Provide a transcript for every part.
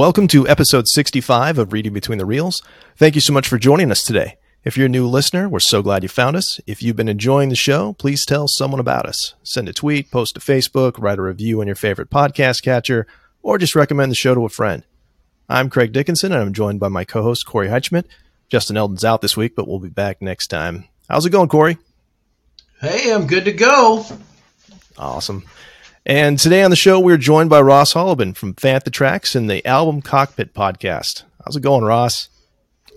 Welcome to episode 65 of Reading Between the Reels. Thank you so much for joining us today. If you're a new listener, we're so glad you found us. If you've been enjoying the show, please tell someone about us. Send a tweet, post to Facebook, write a review on your favorite podcast catcher, or just recommend the show to a friend. I'm Craig Dickinson, and I'm joined by my co host, Corey Heichman. Justin Eldon's out this week, but we'll be back next time. How's it going, Corey? Hey, I'm good to go. Awesome. And today on the show, we're joined by Ross Hollebon from Fantha Tracks and the Album Cockpit podcast. How's it going, Ross?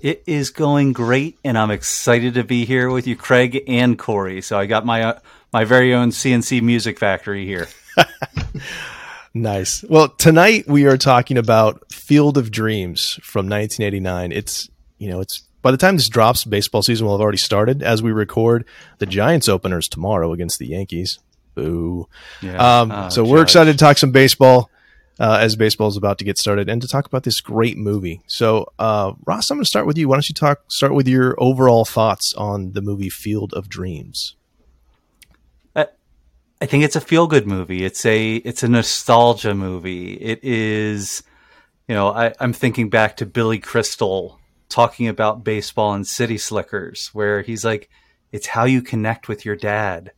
It is going great, and I'm excited to be here with you, Craig and Corey. So I got my uh, my very own C+C Music Factory here. nice. Well, tonight we are talking about Field of Dreams from 1989. It's you know it's by the time this drops, baseball season will have already started as we record. The Giants openers tomorrow against the Yankees. Boo. Yeah. Um, oh, so we're excited to talk some baseball uh, as baseball is about to get started and to talk about this great movie. So, uh, Ross, I'm going to start with you. Why don't you talk? Start with your overall thoughts on the movie Field of Dreams. I think it's a feel good movie. It's a it's a nostalgia movie. It is, you know, I, I'm thinking back to Billy Crystal talking about baseball and City Slickers, where he's like, "It's how you connect with your dad."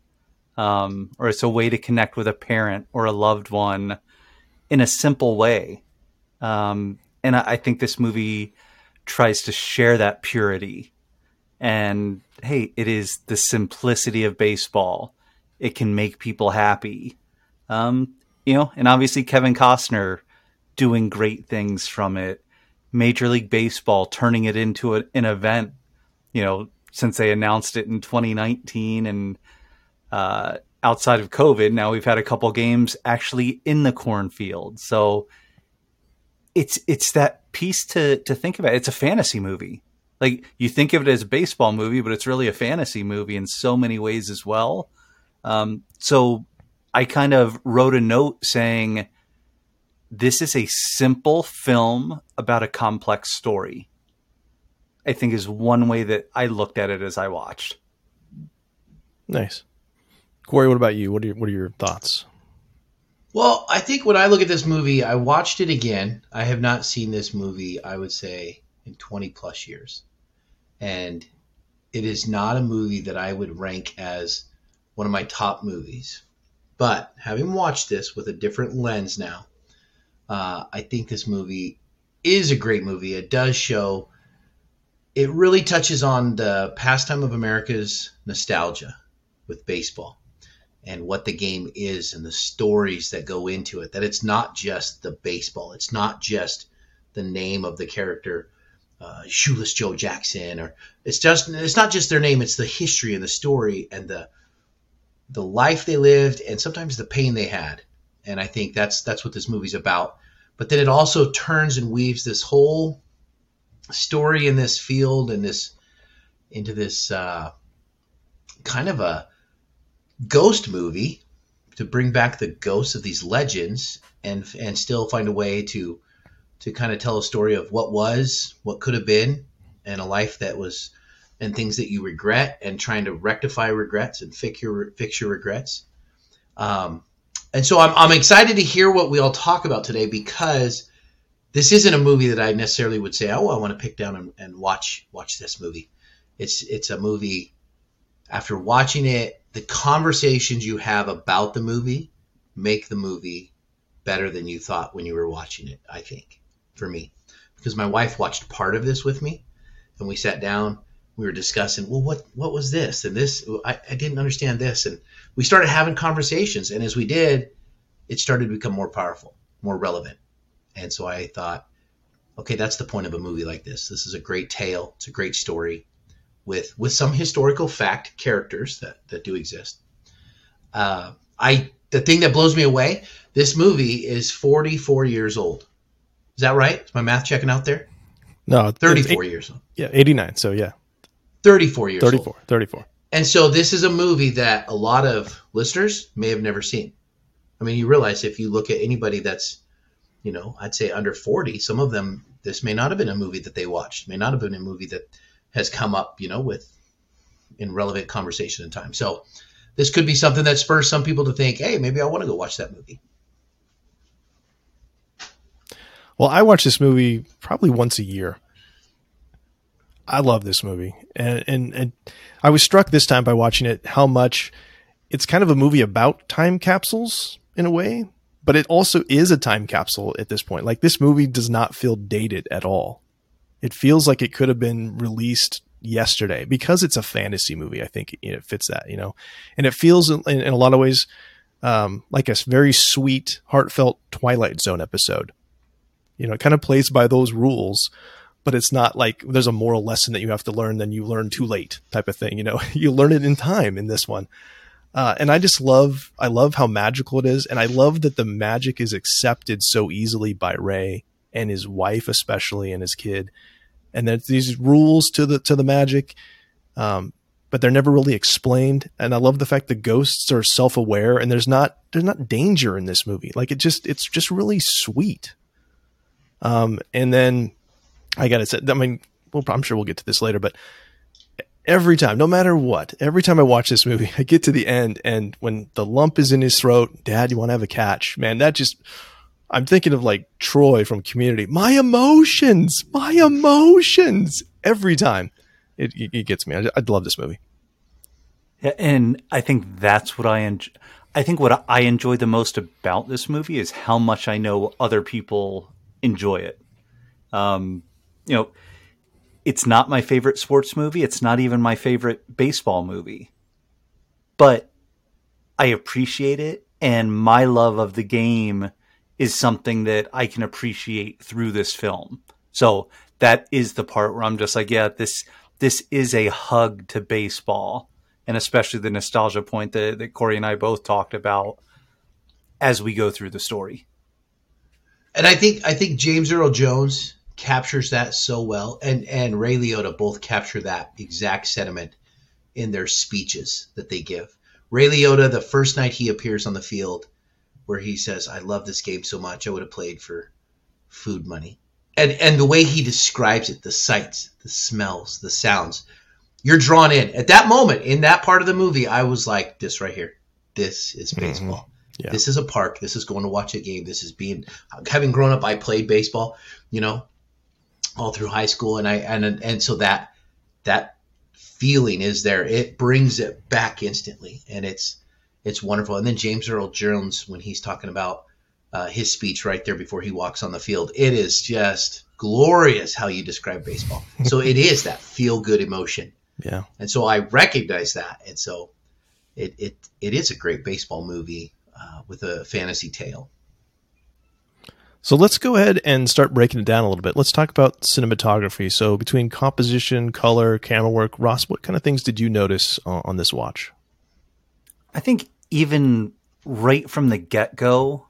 Um, or it's a way to connect with a parent or a loved one in a simple way. Um, and I, I, think this movie tries to share that purity. And hey, it is the simplicity of baseball. It can make people happy. Um, you know, and obviously Kevin Costner doing great things from it. Major League Baseball turning it into a, an event, you know, since they announced it in 2019 and uh, outside of COVID, now we've had a couple games actually in the cornfield. So it's it's that piece to to think about. It's a fantasy movie. Like you think of it as a baseball movie, but it's really a fantasy movie in so many ways as well. Um, so I kind of wrote a note saying, "This is a simple film about a complex story." I think is one way that I looked at it as I watched. Nice. Corey, what about you? What are your, what are your thoughts? Well, I think when I look at this movie, I watched it again. I have not seen this movie, I would say, in 20 plus years. And it is not a movie that I would rank as one of my top movies. But having watched this with a different lens now, uh, I think this movie is a great movie. It does show, it really touches on the pastime of America's nostalgia with baseball and what the game is and the stories that go into it. That it's not just the baseball, it's not just the name of the character, uh, Shoeless Joe Jackson, or it's just it's not just their name. It's the history and the story and the the life they lived and sometimes the pain they had. And I think that's that's what this movie's about. But then it also turns and weaves this whole story in this field and this into this uh, kind of a ghost movie to bring back the ghosts of these legends and and still find a way to to kind of tell a story of what was, what could have been, and a life that was, and things that you regret, and trying to rectify regrets and fix your fix your regrets. Um, and so I'm I'm excited to hear what we all talk about today because this isn't a movie that I necessarily would say, oh, I want to pick down and, and watch watch this movie. It's it's a movie. After watching it the conversations you have about the movie make the movie better than you thought when you were watching it, I think, for me. Because my wife watched part of this with me and we sat down, we were discussing, well, what, what was this? And this, I, I didn't understand this. And we started having conversations. And as we did, it started to become more powerful, more relevant. And so I thought, okay, that's the point of a movie like this. This is a great tale. It's a great story with with some historical fact characters that that do exist. Uh, I the thing that blows me away. This movie is 44 years old. Is that right? Is my math checking out there? No, 34 eight, years old. Yeah, 89. So yeah, 34 years 34, old. 34. And so this is a movie that a lot of listeners may have never seen. I mean, you realize if you look at anybody that's, you know, I'd say under 40, some of them, this may not have been a movie that they watched, may not have been a movie that has come up, you know, with in relevant conversation and time. So this could be something that spurs some people to think, hey, maybe I want to go watch that movie. Well, I watch this movie probably once a year. I love this movie, and, and and I was struck this time by watching it how much it's kind of a movie about time capsules in a way, but it also is a time capsule at this point. Like this movie does not feel dated at all. It feels like it could have been released yesterday because it's a fantasy movie. I think it fits that, you know, and it feels in, in a lot of ways um, like a very sweet, heartfelt Twilight Zone episode. You know, it kind of plays by those rules, but it's not like there's a moral lesson that you have to learn, then you learn too late type of thing. You know, you learn it in time in this one. Uh, and I just love, I love how magical it is. And I love that the magic is accepted so easily by Ray and his wife, especially, and his kid. And there's these rules to the, to the magic. Um, but they're never really explained. And I love the fact the ghosts are self-aware and there's not there's not danger in this movie. Like it just it's just really sweet. Um, and then I gotta say, I mean, well, I'm sure we'll get to this later, but every time, no matter what, every time I watch this movie, I get to the end and when the lump is in his throat, Dad, you want to have a catch? Man, that just I'm thinking of like Troy from Community. My emotions, my emotions every time it, it gets me. I, I love this movie. Yeah, and I think that's what I enjoy. I think what I enjoy the most about this movie is how much I know other people enjoy it. Um, you know, it's not my favorite sports movie. It's not even my favorite baseball movie, but I appreciate it, and my love of the game is something that I can appreciate through this film. So that is the part where I'm just like, yeah, this this is a hug to baseball, and especially the nostalgia point that, that Corey and I both talked about as we go through the story. And I think I think James Earl Jones captures that so well, and and Ray Liotta both capture that exact sentiment in their speeches that they give. Ray Liotta, the first night he appears on the field, where he says, "I love this game so much, I would have played for food money." and and the way he describes it, the sights, the smells, the sounds, you're drawn in. At that moment, in that part of the movie, I was like, "This right here, this is mm-hmm. baseball. Mm-hmm. Yeah. This is a park. This is going to watch a game. This is being having grown up. I played baseball, you know, all through high school, and I and and so that that feeling is there. It brings it back instantly, and it's it's wonderful. And then James Earl Jones, when he's talking about uh, his speech right there before he walks on the field. It is just glorious how you describe baseball. so it is that feel good emotion. Yeah. And so I recognize that. And so it, it, it is a great baseball movie uh, with a fantasy tale. So let's go ahead and start breaking it down a little bit. Let's talk about cinematography. So between composition, color, camera work, Ross, what kind of things did you notice on, on this watch? I think even right from the get go,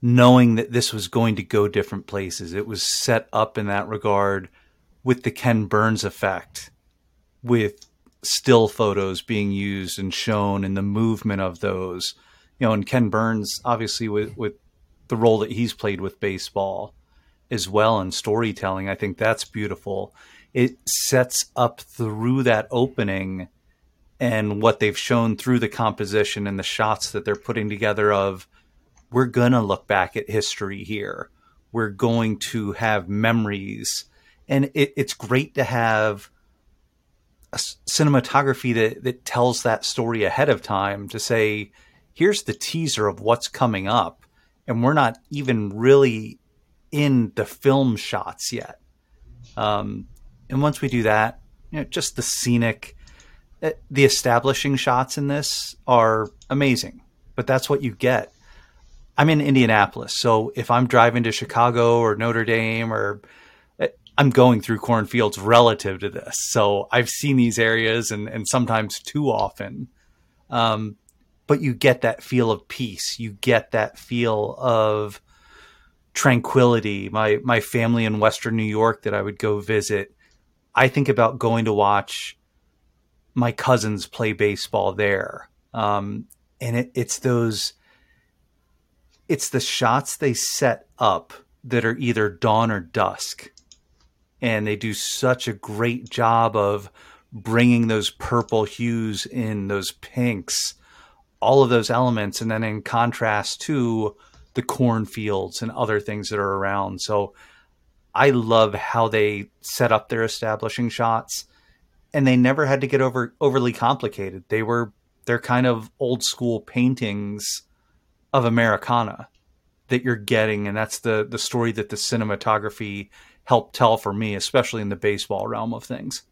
knowing that this was going to go different places. It was set up in that regard with the Ken Burns effect, with still photos being used and shown and the movement of those. You know, and Ken Burns, obviously, with, with the role that he's played with baseball as well and storytelling, I think that's beautiful. It sets up through that opening and what they've shown through the composition and the shots that they're putting together of we're going to look back at history here. We're going to have memories. And it, it's great to have a cinematography that, that tells that story ahead of time to say, here's the teaser of what's coming up. And we're not even really in the film shots yet. Um, and once we do that, you know, just the scenic, the establishing shots in this are amazing. But that's what you get I'm in Indianapolis, so if I'm driving to Chicago or Notre Dame or eh, I'm going through cornfields relative to this. So I've seen these areas and, and sometimes too often. Um, but you get that feel of peace. You get that feel of tranquility. My my family in Western New York that I would go visit, I think about going to watch my cousins play baseball there. Um, and it, it's those it's the shots they set up that are either dawn or dusk. And they do such a great job of bringing those purple hues in, those pinks, all of those elements. And then in contrast to the cornfields and other things that are around. So I love how they set up their establishing shots and they never had to get over overly complicated. They were they're kind of old school paintings of Americana that you're getting and that's the the story that the cinematography helped tell for me, especially in the baseball realm of things.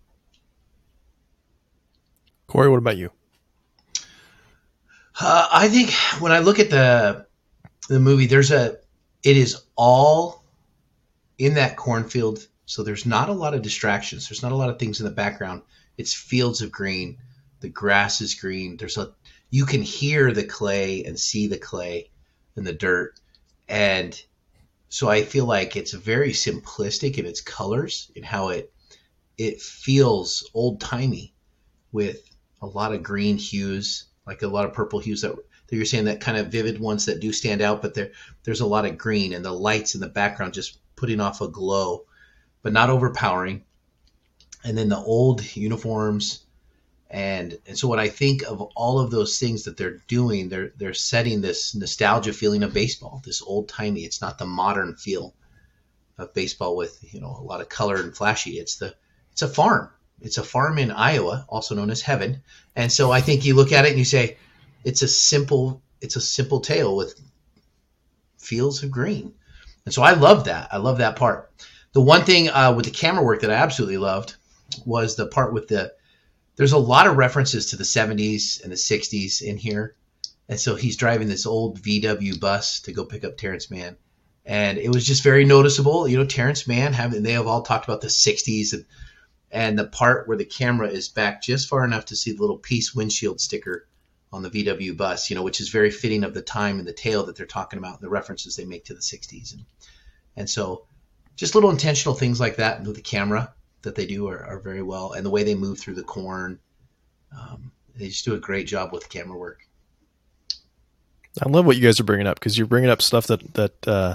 Corey, what about you? Uh, I think when I look at the the movie, there's a it is all in that cornfield, so there's not a lot of distractions. There's not a lot of things in the background. It's fields of green. The grass is green. There's a you can hear the clay and see the clay and the dirt, and so I feel like it's very simplistic in its colors and how it it feels old timey with a lot of green hues like a lot of purple hues that, that you're saying that kind of vivid ones that do stand out, but there there's a lot of green and the lights in the background just putting off a glow, but not overpowering. And then the old uniforms, and and so when I think of all of those things that they're doing, they're they're setting this nostalgia feeling of baseball, this old timey. It's not the modern feel of baseball with you know a lot of color and flashy. It's the it's a farm it's a farm in Iowa, also known as Heaven. And so I think you look at it and you say, it's a simple, it's a simple tale with fields of green. And so I love that. I love that part. The one thing uh, with the camera work that I absolutely loved was the part with the. There's a lot of references to the 70s and the 60s in here, and so he's driving this old VW bus to go pick up Terrence Mann, and it was just very noticeable. You know, Terrence Mann having they have all talked about the 60s and and the part where the camera is back just far enough to see the little peace windshield sticker on the VW bus, you know, which is very fitting of the time and the tale that they're talking about, and the references they make to the 60s. And, and so just little intentional things like that with the camera that they do are, are very well. And the way they move through the corn, um, they just do a great job with camera work. I love what you guys are bringing up because you're bringing up stuff that, that, uh,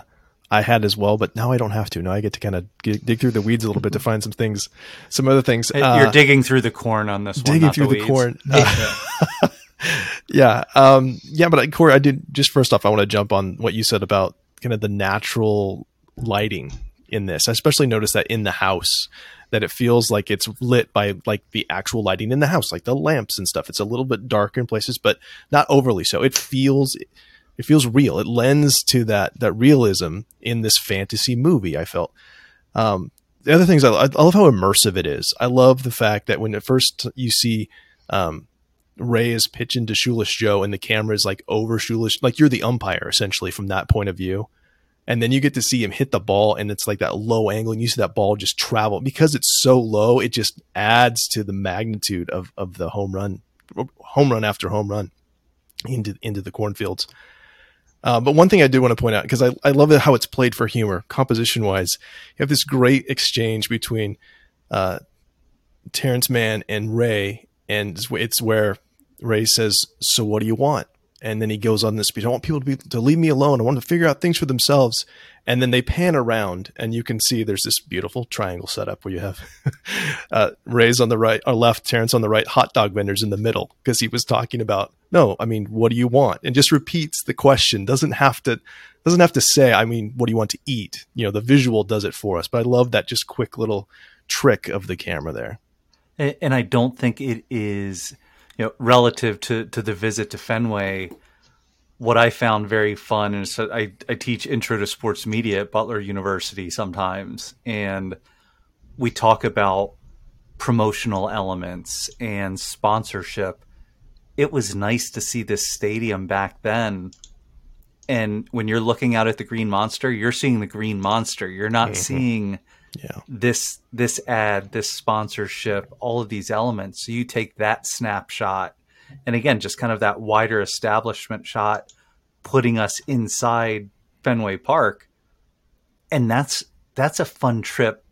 I had as well, but now I don't have to. Now I get to kind of dig through the weeds a little bit to find some things, some other things. Uh, You're digging through the corn on this digging one, through the, the corn. Uh, yeah, um, yeah. But I, Corey, I did just first off, I want to jump on what you said about kind of the natural lighting in this. I especially noticed that in the house that it feels like it's lit by like the actual lighting in the house, like the lamps and stuff. It's a little bit darker in places, but not overly so. It feels it feels real. It lends to that that realism in this fantasy movie. I felt. Um, the other things I, I, love how immersive it is. I love the fact that when at first you see um, Ray is pitching to Shoeless Joe and the camera is like over Shoeless, like you're the umpire essentially from that point of view. And then you get to see him hit the ball and it's like that low angle and you see that ball just travel because it's so low. It just adds to the magnitude of, of the home run, home run after home run into, into the cornfields. Uh, but one thing I do want to point out, because I, I love how it's played for humor, composition wise, you have this great exchange between uh, Terrence Mann and Ray, and it's where Ray says, "So what do you want?" And then he goes on this speech. I want people to be to leave me alone. I want to figure out things for themselves. And then they pan around, and you can see there's this beautiful triangle setup where you have uh, Ray's on the right or left, Terrence on the right, hot dog vendors in the middle, because he was talking about no, I mean, what do you want? And just repeats the question. Doesn't have to doesn't have to say, I mean, what do you want to eat? You know, the visual does it for us. But I love that just quick little trick of the camera there. And I don't think it is, you know, relative to to the visit to Fenway. What I found very fun, and so I, I teach intro to sports media at Butler University sometimes, and we talk about promotional elements and sponsorship it was nice to see this stadium back then. And when you're looking out at the green monster, you're seeing the green monster. You're not mm-hmm. seeing yeah. this this ad, this sponsorship, all of these elements. So you take that snapshot, and again, just kind of that wider establishment shot, putting us inside Fenway Park, and that's that's a fun trip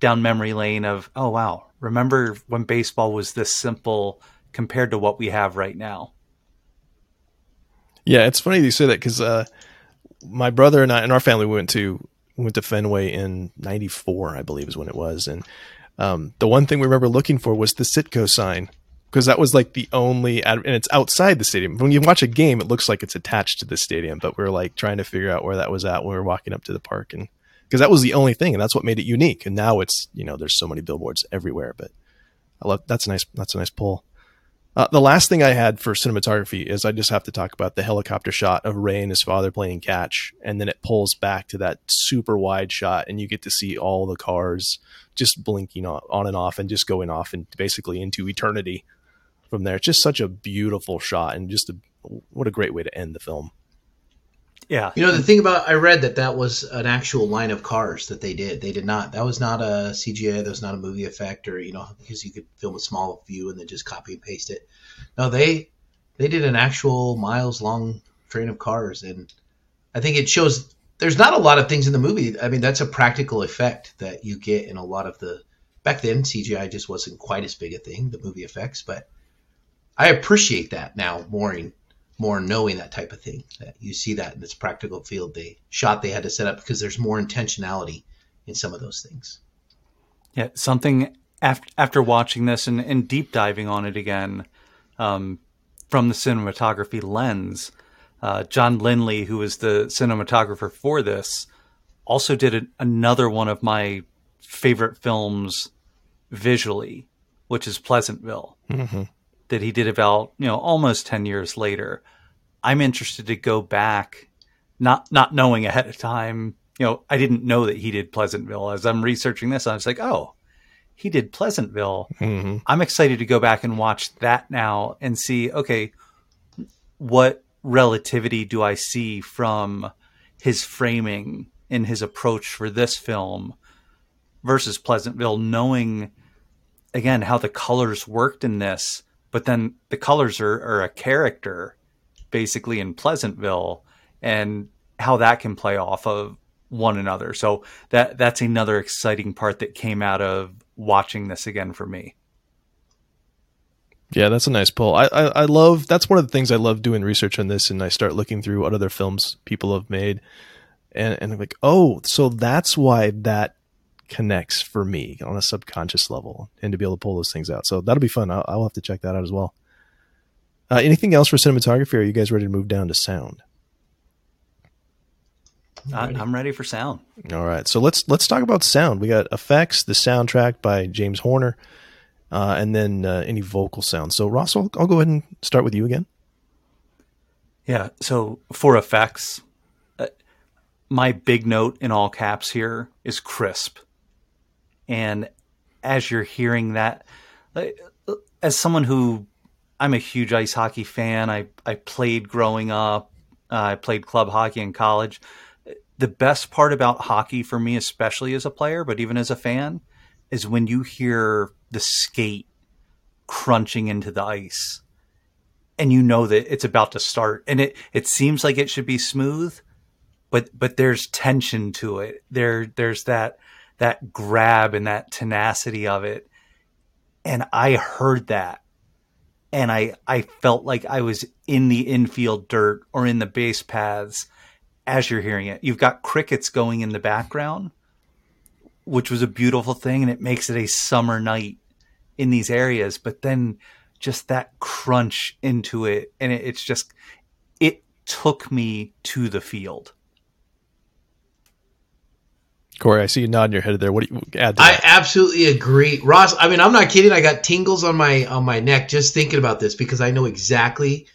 down memory lane of oh wow, remember when baseball was this simple compared to what we have right now. Yeah, it's funny you say that because uh, my brother and I and our family went to went to Fenway in '94, I believe, is when it was, and um, the one thing we remember looking for was the Citgo sign because that was like the only and it's outside the stadium. When you watch a game, it looks like it's attached to the stadium, but we're like trying to figure out where that was at when we were walking up to the park and because that was the only thing and that's what made it unique. And now it's, you know, there's so many billboards everywhere, but I love that's a nice that's a nice pull. Uh, the last thing I had for cinematography is I just have to talk about the helicopter shot of Ray and his father playing catch, and then it pulls back to that super wide shot, and you get to see all the cars just blinking on, and off and just going off and basically into eternity from there. It's just such a beautiful shot, and just a, what a great way to end the film. Yeah. You know, the thing about I read that that was an actual line of cars that they did. They did not. That was not a CGI. That was not a movie effect, or you know, because you could film a small view and then just copy and paste it. No, they they did an actual miles long train of cars, and I think it shows. There's not a lot of things in the movie. I mean, that's a practical effect that you get in a lot of the. Back then, CGI just wasn't quite as big a thing. The movie effects, but I appreciate that now more more knowing that type of thing. That you see that in this practical field they shot they had to set up because there's more intentionality in some of those things. Yeah, something after after watching this and, and deep diving on it again um, from the cinematography lens. Uh, John Lindley, who was the cinematographer for this, also did a, another one of my favorite films visually, which is Pleasantville. Mm-hmm that he did about you know almost 10 years later. I'm interested to go back not not knowing ahead of time. You know i didn't know that he did pleasantville. As i'm researching this i was like oh he did pleasantville. Mm-hmm. i'm excited to go back and watch that now and see okay what relativity do i see from his framing and his approach for this film versus pleasantville knowing again how the colors worked in this but then the colors are, are a character basically in Pleasantville and how that can play off of one another. So that that's another exciting part that came out of watching this again for me. Yeah, that's a nice pull. I, I, I love that's one of the things I love doing research on this, and I start looking through what other films people have made, and and I'm like, oh, so that's why that connects for me on a subconscious level and to be able to pull those things out. So that'll be fun. I'll, I'll have to check that out as well. Uh, anything else for cinematography? are you guys ready to move down to sound? I'm, I'm ready for sound. All right, so let's let's talk about sound. We got effects, the soundtrack by James Horner, uh, and then uh, any vocal sound. So Ross, I'll, I'll, go ahead and start with you again. Yeah. So for effects, uh, my big note in all caps here is crisp. And as you're hearing that, as someone who I'm a huge ice hockey fan, I, I played growing up, uh, I played club hockey in college. The best part about hockey for me, especially as a player, but even as a fan, is when you hear the skate crunching into the ice and you know that it's about to start and it, it seems like it should be smooth, but, but there's tension to it. There, there's that, that grab and that tenacity of it. And I heard that and I, I felt like I was in the infield dirt or in the base paths as you're hearing it. You've got crickets going in the background, which was a beautiful thing. And it makes it a summer night in these areas. But then just that crunch into it. And it, it's just, it took me to the field. Corey, I see you nodding your head there. What do you add? To that? I absolutely agree, Ross. I mean, I'm not kidding. I got tingles on my on my neck just thinking about this because I know exactly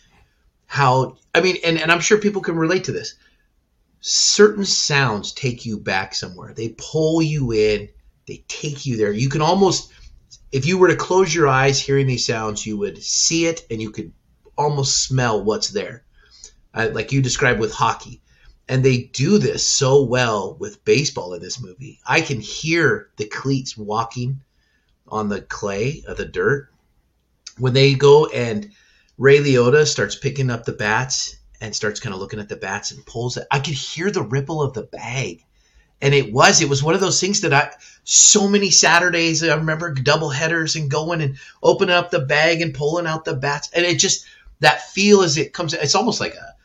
how. I mean, and and I'm sure people can relate to this. Certain sounds take you back somewhere. They pull you in. They take you there. You can almost, if you were to close your eyes hearing these sounds, you would see it and you could almost smell what's there. Uh, like you described with hockey and they do this so well with baseball in this movie. I can hear the cleats walking on the clay of the dirt when they go and Ray Liotta starts picking up the bats and starts kind of looking at the bats and pulls it. I could hear the ripple of the bag. And it was, it was one of those things that I, so many Saturdays, I remember double headers and going and opening up the bag and pulling out the bats. And it just, that feel as it comes, it's almost like a,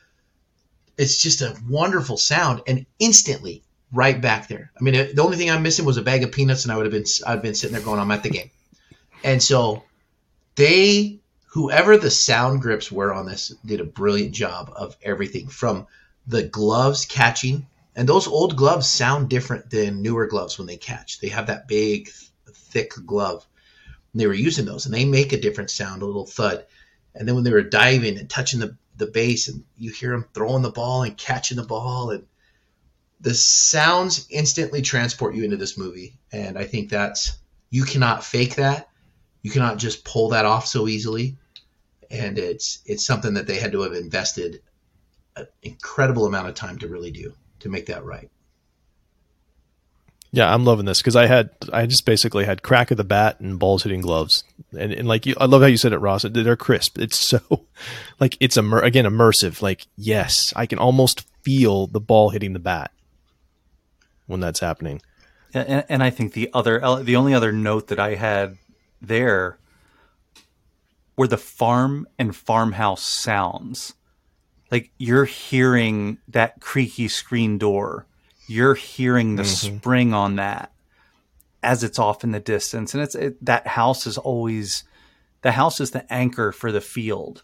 it's just a wonderful sound, and instantly right back there. I mean, the only thing I'm missing was a bag of peanuts, and I would have been I'd been sitting there going, I'm at the game. And so they whoever the sound grips were on this did a brilliant job of everything from the gloves catching and those old gloves sound different than newer gloves when they catch they have that big thick glove and they were using those and they make a different sound a little thud and then when they were diving and touching the, the base and you hear them throwing the ball and catching the ball and the sounds instantly transport you into this movie. And i think that's you cannot fake that. You cannot just pull that off so easily. And it's it's something that they had to have invested an incredible amount of time to really do to make that right. Yeah, I'm loving this because I had I just basically had crack of the bat and balls hitting gloves, and, and like you, I love how you said it, Ross. They're crisp. It's so like it's immer- again immersive. Like yes, I can almost feel the ball hitting the bat when that's happening. And, and I think the other the only other note that I had there were the farm and farmhouse sounds. Like you're hearing that creaky screen door, you're hearing the mm-hmm. spring on that as it's off in the distance, and it's it, that house is always the house is the anchor for the field,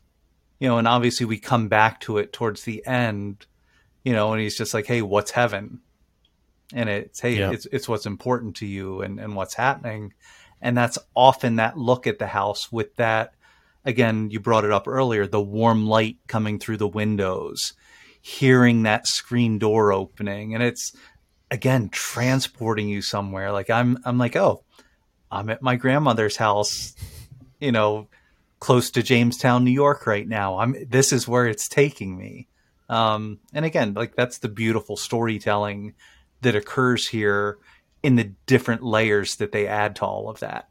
you know. And obviously, we come back to it towards the end, you know, and he's just like, "Hey, what's heaven?" And it's hey, yeah. it's it's what's important to you and and what's happening, and that's often that look at the house with that again, you brought it up earlier, the warm light coming through the windows, hearing that screen door opening, and it's again transporting you somewhere. Like I'm, I'm like, oh, I'm at my grandmother's house, you know, close to Jamestown, New York, right now. I'm. This is where it's taking me. Um, and again, like that's the beautiful storytelling that occurs here in the different layers that they add to all of that.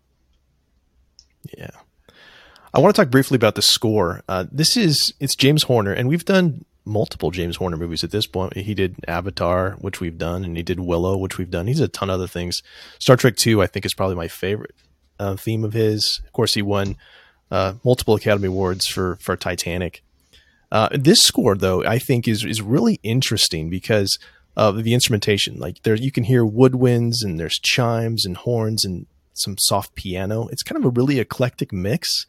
Yeah. I want to talk briefly about the score. Uh, this is it's James Horner, and we've done multiple James Horner movies at this point. He did Avatar, which we've done, and he did Willow, which we've done. He's a ton of other things. Star Trek Two, I think, is probably my favorite uh, theme of his. Of course, he won uh, multiple Academy Awards for for Titanic. Uh, this score, though, I think is is really interesting because of the instrumentation. Like there, you can hear woodwinds, and there's chimes and horns and some soft piano. It's kind of a really eclectic mix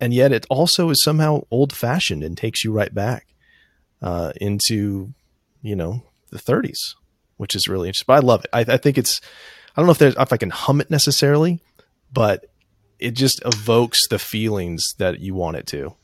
and yet it also is somehow old fashioned and takes you right back uh, into you know the 30s, which is really interesting. But I love it. I, I think it's I don't know if there's if I can hum it necessarily, but it just evokes the feelings that you want it to.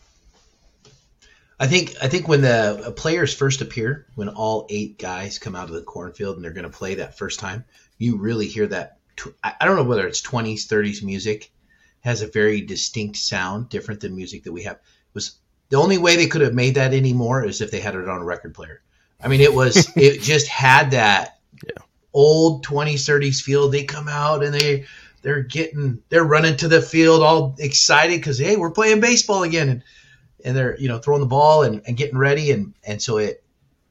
I think I think when the players first appear, when all eight guys come out of the cornfield and they're going to play that first time, you really hear that. I don't know whether it's 20s, 30s music has a very distinct sound, different than music that we have. It was the only way they could have made that anymore is if they had it on a record player. I mean, it was it just had that yeah. old 20s, 30s feel. They come out and they they're getting they're running to the field all excited because hey, we're playing baseball again, and and they're you know throwing the ball and, and getting ready and and so it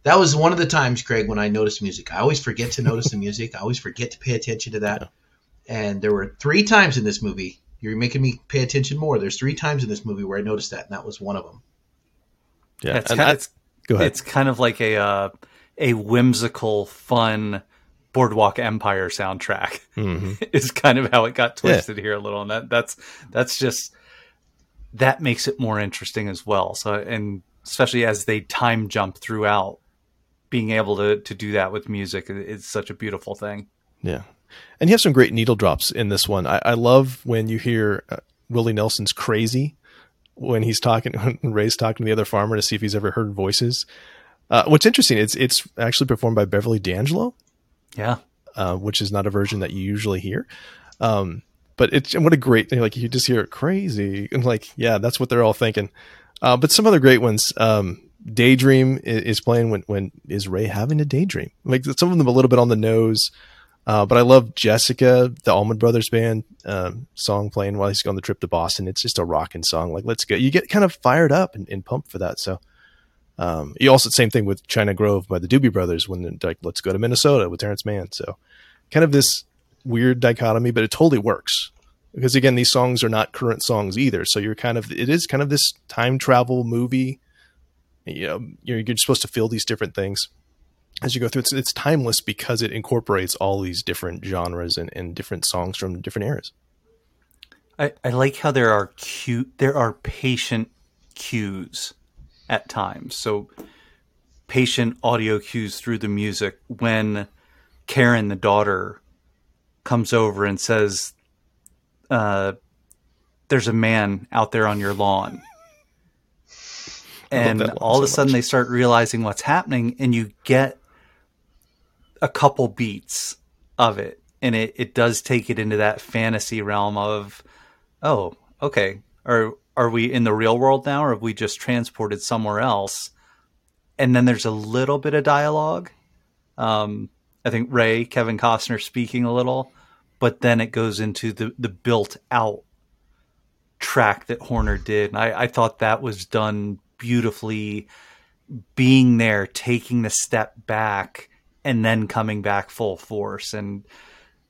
that was one of the times, Craig, when I noticed music. I always forget to notice the music. I always forget to pay attention to that. Yeah. And there were three times in this movie you're making me pay attention more. There's three times in this movie where I noticed that, and that was one of them. Yeah, it's, kind, I, it's, go ahead. It's kind of like a uh, a whimsical, fun Boardwalk Empire soundtrack. Mm-hmm. is kind of how it got twisted yeah. here a little, and that that's that's just that makes it more interesting as well. So, and especially as they time jump throughout, being able to to do that with music is such a beautiful thing. Yeah, and you have some great needle drops in this one. I, I love when you hear uh, Willie Nelson's "Crazy" when he's talking when Ray's talking to the other farmer to see if he's ever heard voices. Uh, what's interesting, it's it's actually performed by Beverly D'Angelo. Yeah, uh, which is not a version that you usually hear. Um, but it's what a great thing! Like you just hear it crazy, and like yeah, that's what they're all thinking. Uh, but some other great ones. Um, daydream is, is, playing when when is Ray having a daydream? Like some of them a little bit on the nose. Uh, but I love Jessica, the Allman Brothers Band um, song playing while he's on the trip to Boston. It's just a rocking song. Like, let's go. You get kind of fired up and, and pumped for that. So, um, you also same thing with China Grove by the Doobie Brothers when like, let's go to Minnesota with Terrence Mann. So, kind of this weird dichotomy, but it totally works because again, these songs are not current songs either. So you're kind of it is kind of this time travel movie. You know, you're, you're supposed to feel these different things as you go through it's, it's timeless because it incorporates all these different genres and, and different songs from different eras I, I like how there are cute there are patient cues at times. So patient audio cues through the music when Karen, the daughter, comes over and says, uh, "There's a man out there on your lawn." And all of a sudden, they start realizing what's happening, and you get a couple beats of it, and it, it does take it into that fantasy realm of, oh, okay, are are we in the real world now, or have we just transported somewhere else? And then there's a little bit of dialogue. Um, I think Ray, Kevin Costner speaking a little, but then it goes into the the built out track that Horner did. And I, I thought that was done beautifully, being there, taking the step back, and then coming back full force. And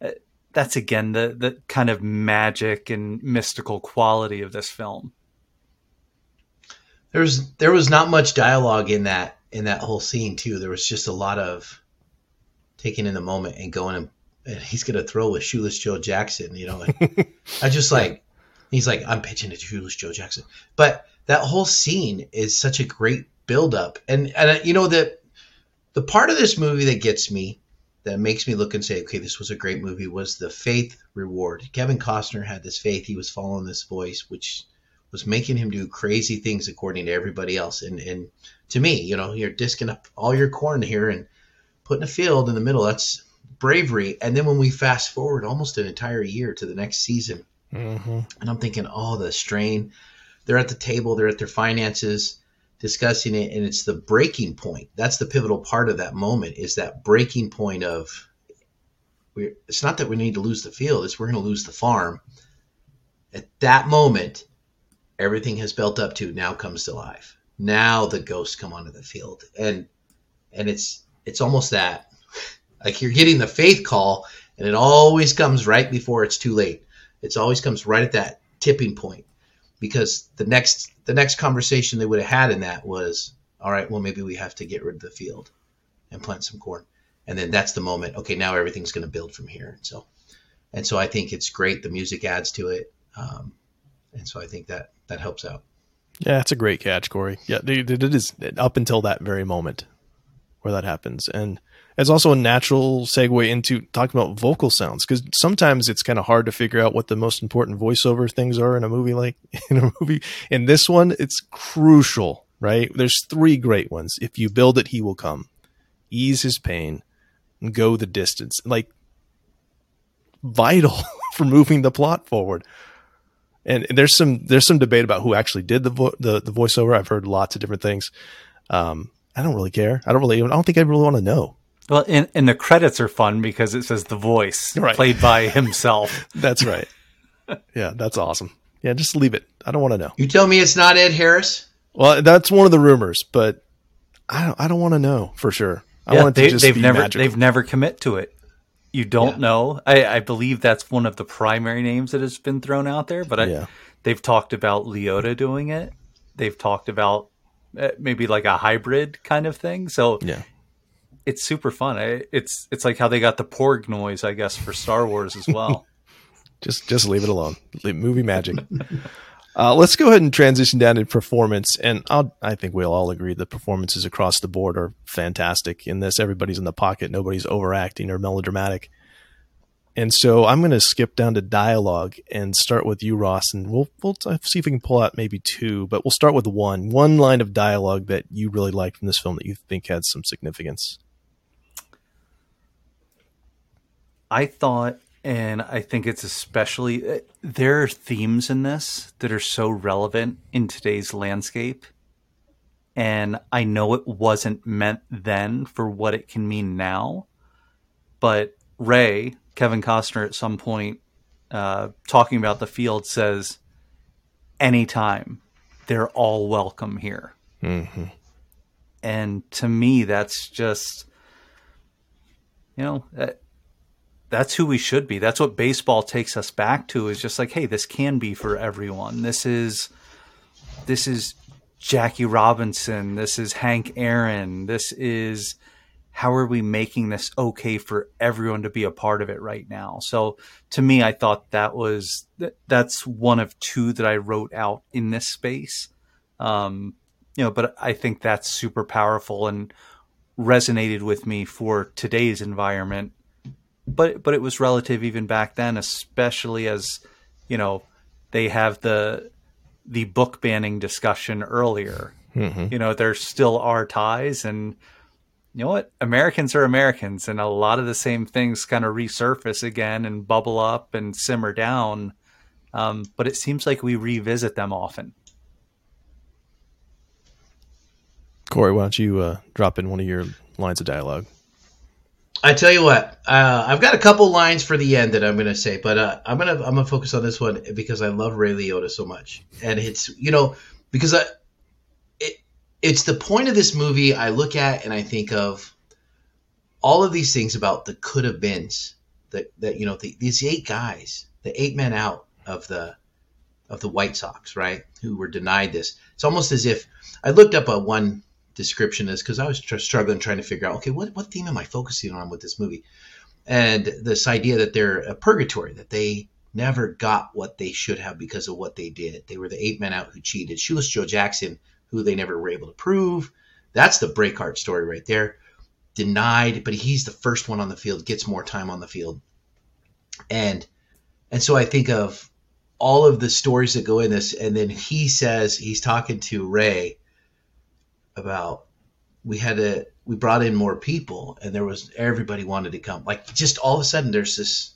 uh, that's again the the kind of magic and mystical quality of this film. There's there was not much dialogue in that in that whole scene too. There was just a lot of taking in the moment and going and, and he's gonna throw with shoeless Joe Jackson, you know. I just like he's like I'm pitching it to shoeless Joe Jackson, but that whole scene is such a great build up, and and you know that the part of this movie that gets me that makes me look and say, okay, this was a great movie was the faith reward. Kevin Costner had this faith; he was following this voice, which was making him do crazy things according to everybody else. And and to me, you know, you're disking up all your corn here and putting a field in the middle. That's bravery. And then when we fast forward almost an entire year to the next season, mm-hmm. and I'm thinking, oh, the strain. They're at the table. They're at their finances discussing it, and it's the breaking point. That's the pivotal part of that moment. Is that breaking point of we? it's not that we need to lose the field; it's we're going to lose the farm. At that moment, everything has built up to now comes to life. Now the ghosts come onto the field, and and it's it's almost that like you're getting the faith call, and it always comes right before it's too late. It's always comes right at that tipping point because the next the next conversation they would have had in that was all right well maybe we have to get rid of the field and plant some corn. And then that's the moment okay now everything's going to build from here. And so and so i think it's great the music adds to it um, and so i think that that helps out. Yeah it's a great catch corey. Yeah it is up until that very moment where that happens. And it's also a natural segue into talking about vocal sounds because sometimes it's kind of hard to figure out what the most important voiceover things are in a movie like in a movie. In this one it's crucial right? There's three great ones. If you build it he will come. Ease his pain and go the distance. Like vital for moving the plot forward. And there's some there's some debate about who actually did the vo- the, the voiceover. I've heard lots of different things. Um, i don't really care. I don't really i don't think i really want to know well, and, and the credits are fun because it says the voice right. played by himself. that's right. Yeah, that's awesome. Yeah, just leave it. I don't want to know. You tell me it's not Ed Harris. Well, that's one of the rumors, but I don't. I don't want to know for sure. I yeah, want they, have never magical. they've never commit to it. You don't yeah. know. I, I, believe that's one of the primary names that has been thrown out there, but I, yeah. they've talked about Liotta doing it. They've talked about uh, maybe like a hybrid kind of thing. So yeah it's super fun. It's it's like how they got the Porg noise, I guess, for Star Wars as well. just just leave it alone. Movie magic. Uh, let's go ahead and transition down to performance, and I'll, I think we'll all agree the performances across the board are fantastic in this. Everybody's in the pocket, nobody's overacting or melodramatic. And so I'm going to skip down to dialogue and start with you, Ross, and we'll we'll see if we can pull out maybe two, but we'll start with one one line of dialogue that you really liked from this film that you think had some significance. I thought, and I think it's especially, uh, there are themes in this that are so relevant in today's landscape. And I know it wasn't meant then for what it can mean now. But Ray, Kevin Costner, at some point, uh, talking about the field, says, anytime, they're all welcome here. Mm-hmm. And to me, that's just, you know, that's who we should be. That's what baseball takes us back to is just like, hey, this can be for everyone. This is this is Jackie Robinson. This is Hank Aaron. This is how are we making this okay for everyone to be a part of it right now? So to me, I thought that was that's one of two that I wrote out in this space. Um, you know, but I think that's super powerful and resonated with me for today's environment. But but it was relative even back then, especially as you know they have the the book banning discussion earlier. Mm-hmm. You know, there still are ties and you know what? Americans are Americans, and a lot of the same things kind of resurface again and bubble up and simmer down. Um, but it seems like we revisit them often. Corey, why don't you uh, drop in one of your lines of dialogue? I tell you what, uh, I've got a couple lines for the end that I'm going to say, but uh, I'm to I'm to focus on this one because I love Ray Liotta so much, and it's you know because I it's the point of this movie I look at and I think of all of these things about the could have beens that that you know the, these eight guys, the eight men out of the of the White Sox, right, who were denied this. It's almost as if I looked up a one description this because I was tr- struggling trying to figure out okay what what theme am I focusing on with this movie, and this idea that they're a purgatory that they never got what they should have because of what they did. They were the eight men out who cheated. Shoeless Joe Jackson who they never were able to prove. That's the Breakheart story right there. Denied, but he's the first one on the field, gets more time on the field. And and so I think of all of the stories that go in this, and then he says he's talking to Ray about we had to we brought in more people and there was everybody wanted to come. Like just all of a sudden there's this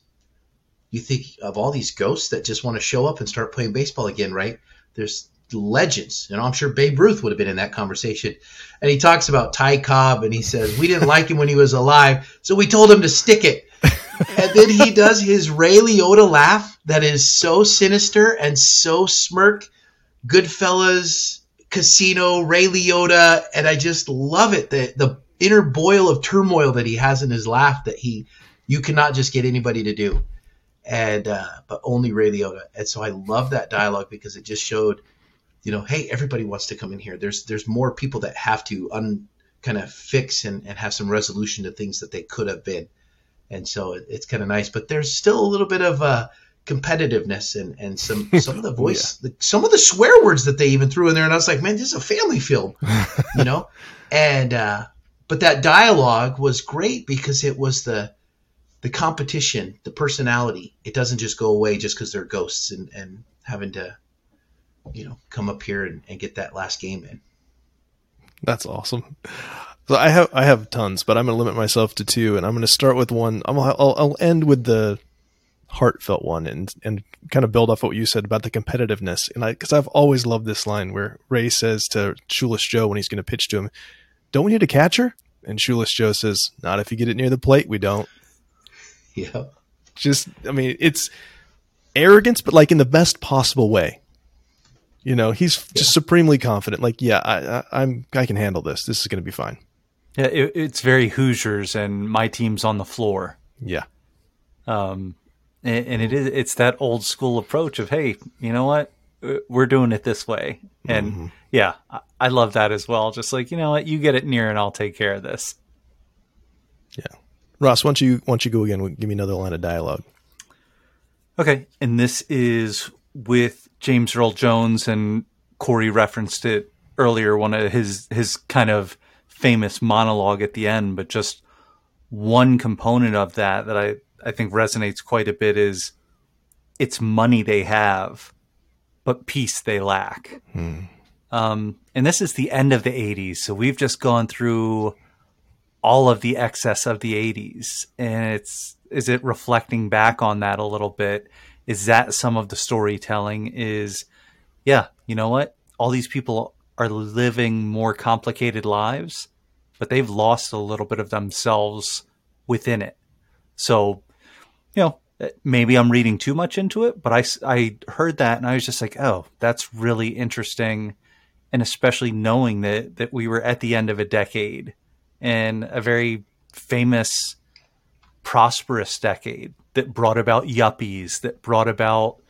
you think of all these ghosts that just want to show up and start playing baseball again, right? There's legends. You know, I'm sure Babe Ruth would have been in that conversation. And he talks about Ty Cobb and he says, We didn't like him when he was alive, so we told him to stick it. and then he does his Ray Liotta laugh that is so sinister and so smirk. Goodfellas, Casino, Ray Liotta, and I just love it. The the inner boil of turmoil that he has in his laugh that he you cannot just get anybody to do. And uh, but only Ray Liotta. And so I love that dialogue because it just showed you know, hey, everybody wants to come in here. There's there's more people that have to un kind of fix and, and have some resolution to things that they could have been. And so it, it's kind of nice, but there's still a little bit of uh, competitiveness and, and some some of the voice, yeah. the, some of the swear words that they even threw in there. And I was like, man, this is a family film, you know. And uh, but that dialogue was great because it was the the competition, the personality. It doesn't just go away just because they're ghosts and, and having to you know, come up here and, and get that last game in. That's awesome. So I have I have tons, but I'm going to limit myself to two, and I'm going to start with one. i will I'll end with the heartfelt one, and and kind of build off what you said about the competitiveness. And I because I've always loved this line where Ray says to Shoeless Joe when he's going to pitch to him, "Don't we need a catcher?" And Shoeless Joe says, "Not if you get it near the plate, we don't." Yeah. Just I mean, it's arrogance, but like in the best possible way. You know, he's yeah. just supremely confident. Like, yeah, I, I, am I can handle this. This is going to be fine. Yeah, it, it's very Hoosiers, and my team's on the floor. Yeah. Um, and, and, it is it's that old school approach of hey, you know what, we're doing it this way, and mm-hmm. yeah, I, I love that as well. Just like you know what, you get it near, and I'll take care of this. Yeah, Ross, don't you don't you go again? Give me another line of dialogue. Okay, and this is with James Earl Jones and Corey referenced it earlier, one of his his kind of famous monologue at the end, but just one component of that that I, I think resonates quite a bit is it's money they have, but peace they lack. Hmm. Um, and this is the end of the 80s. So we've just gone through all of the excess of the 80s. And it's, is it reflecting back on that a little bit? is that some of the storytelling is yeah you know what all these people are living more complicated lives but they've lost a little bit of themselves within it so you know maybe i'm reading too much into it but i, I heard that and i was just like oh that's really interesting and especially knowing that that we were at the end of a decade and a very famous prosperous decade that brought about yuppies, that brought about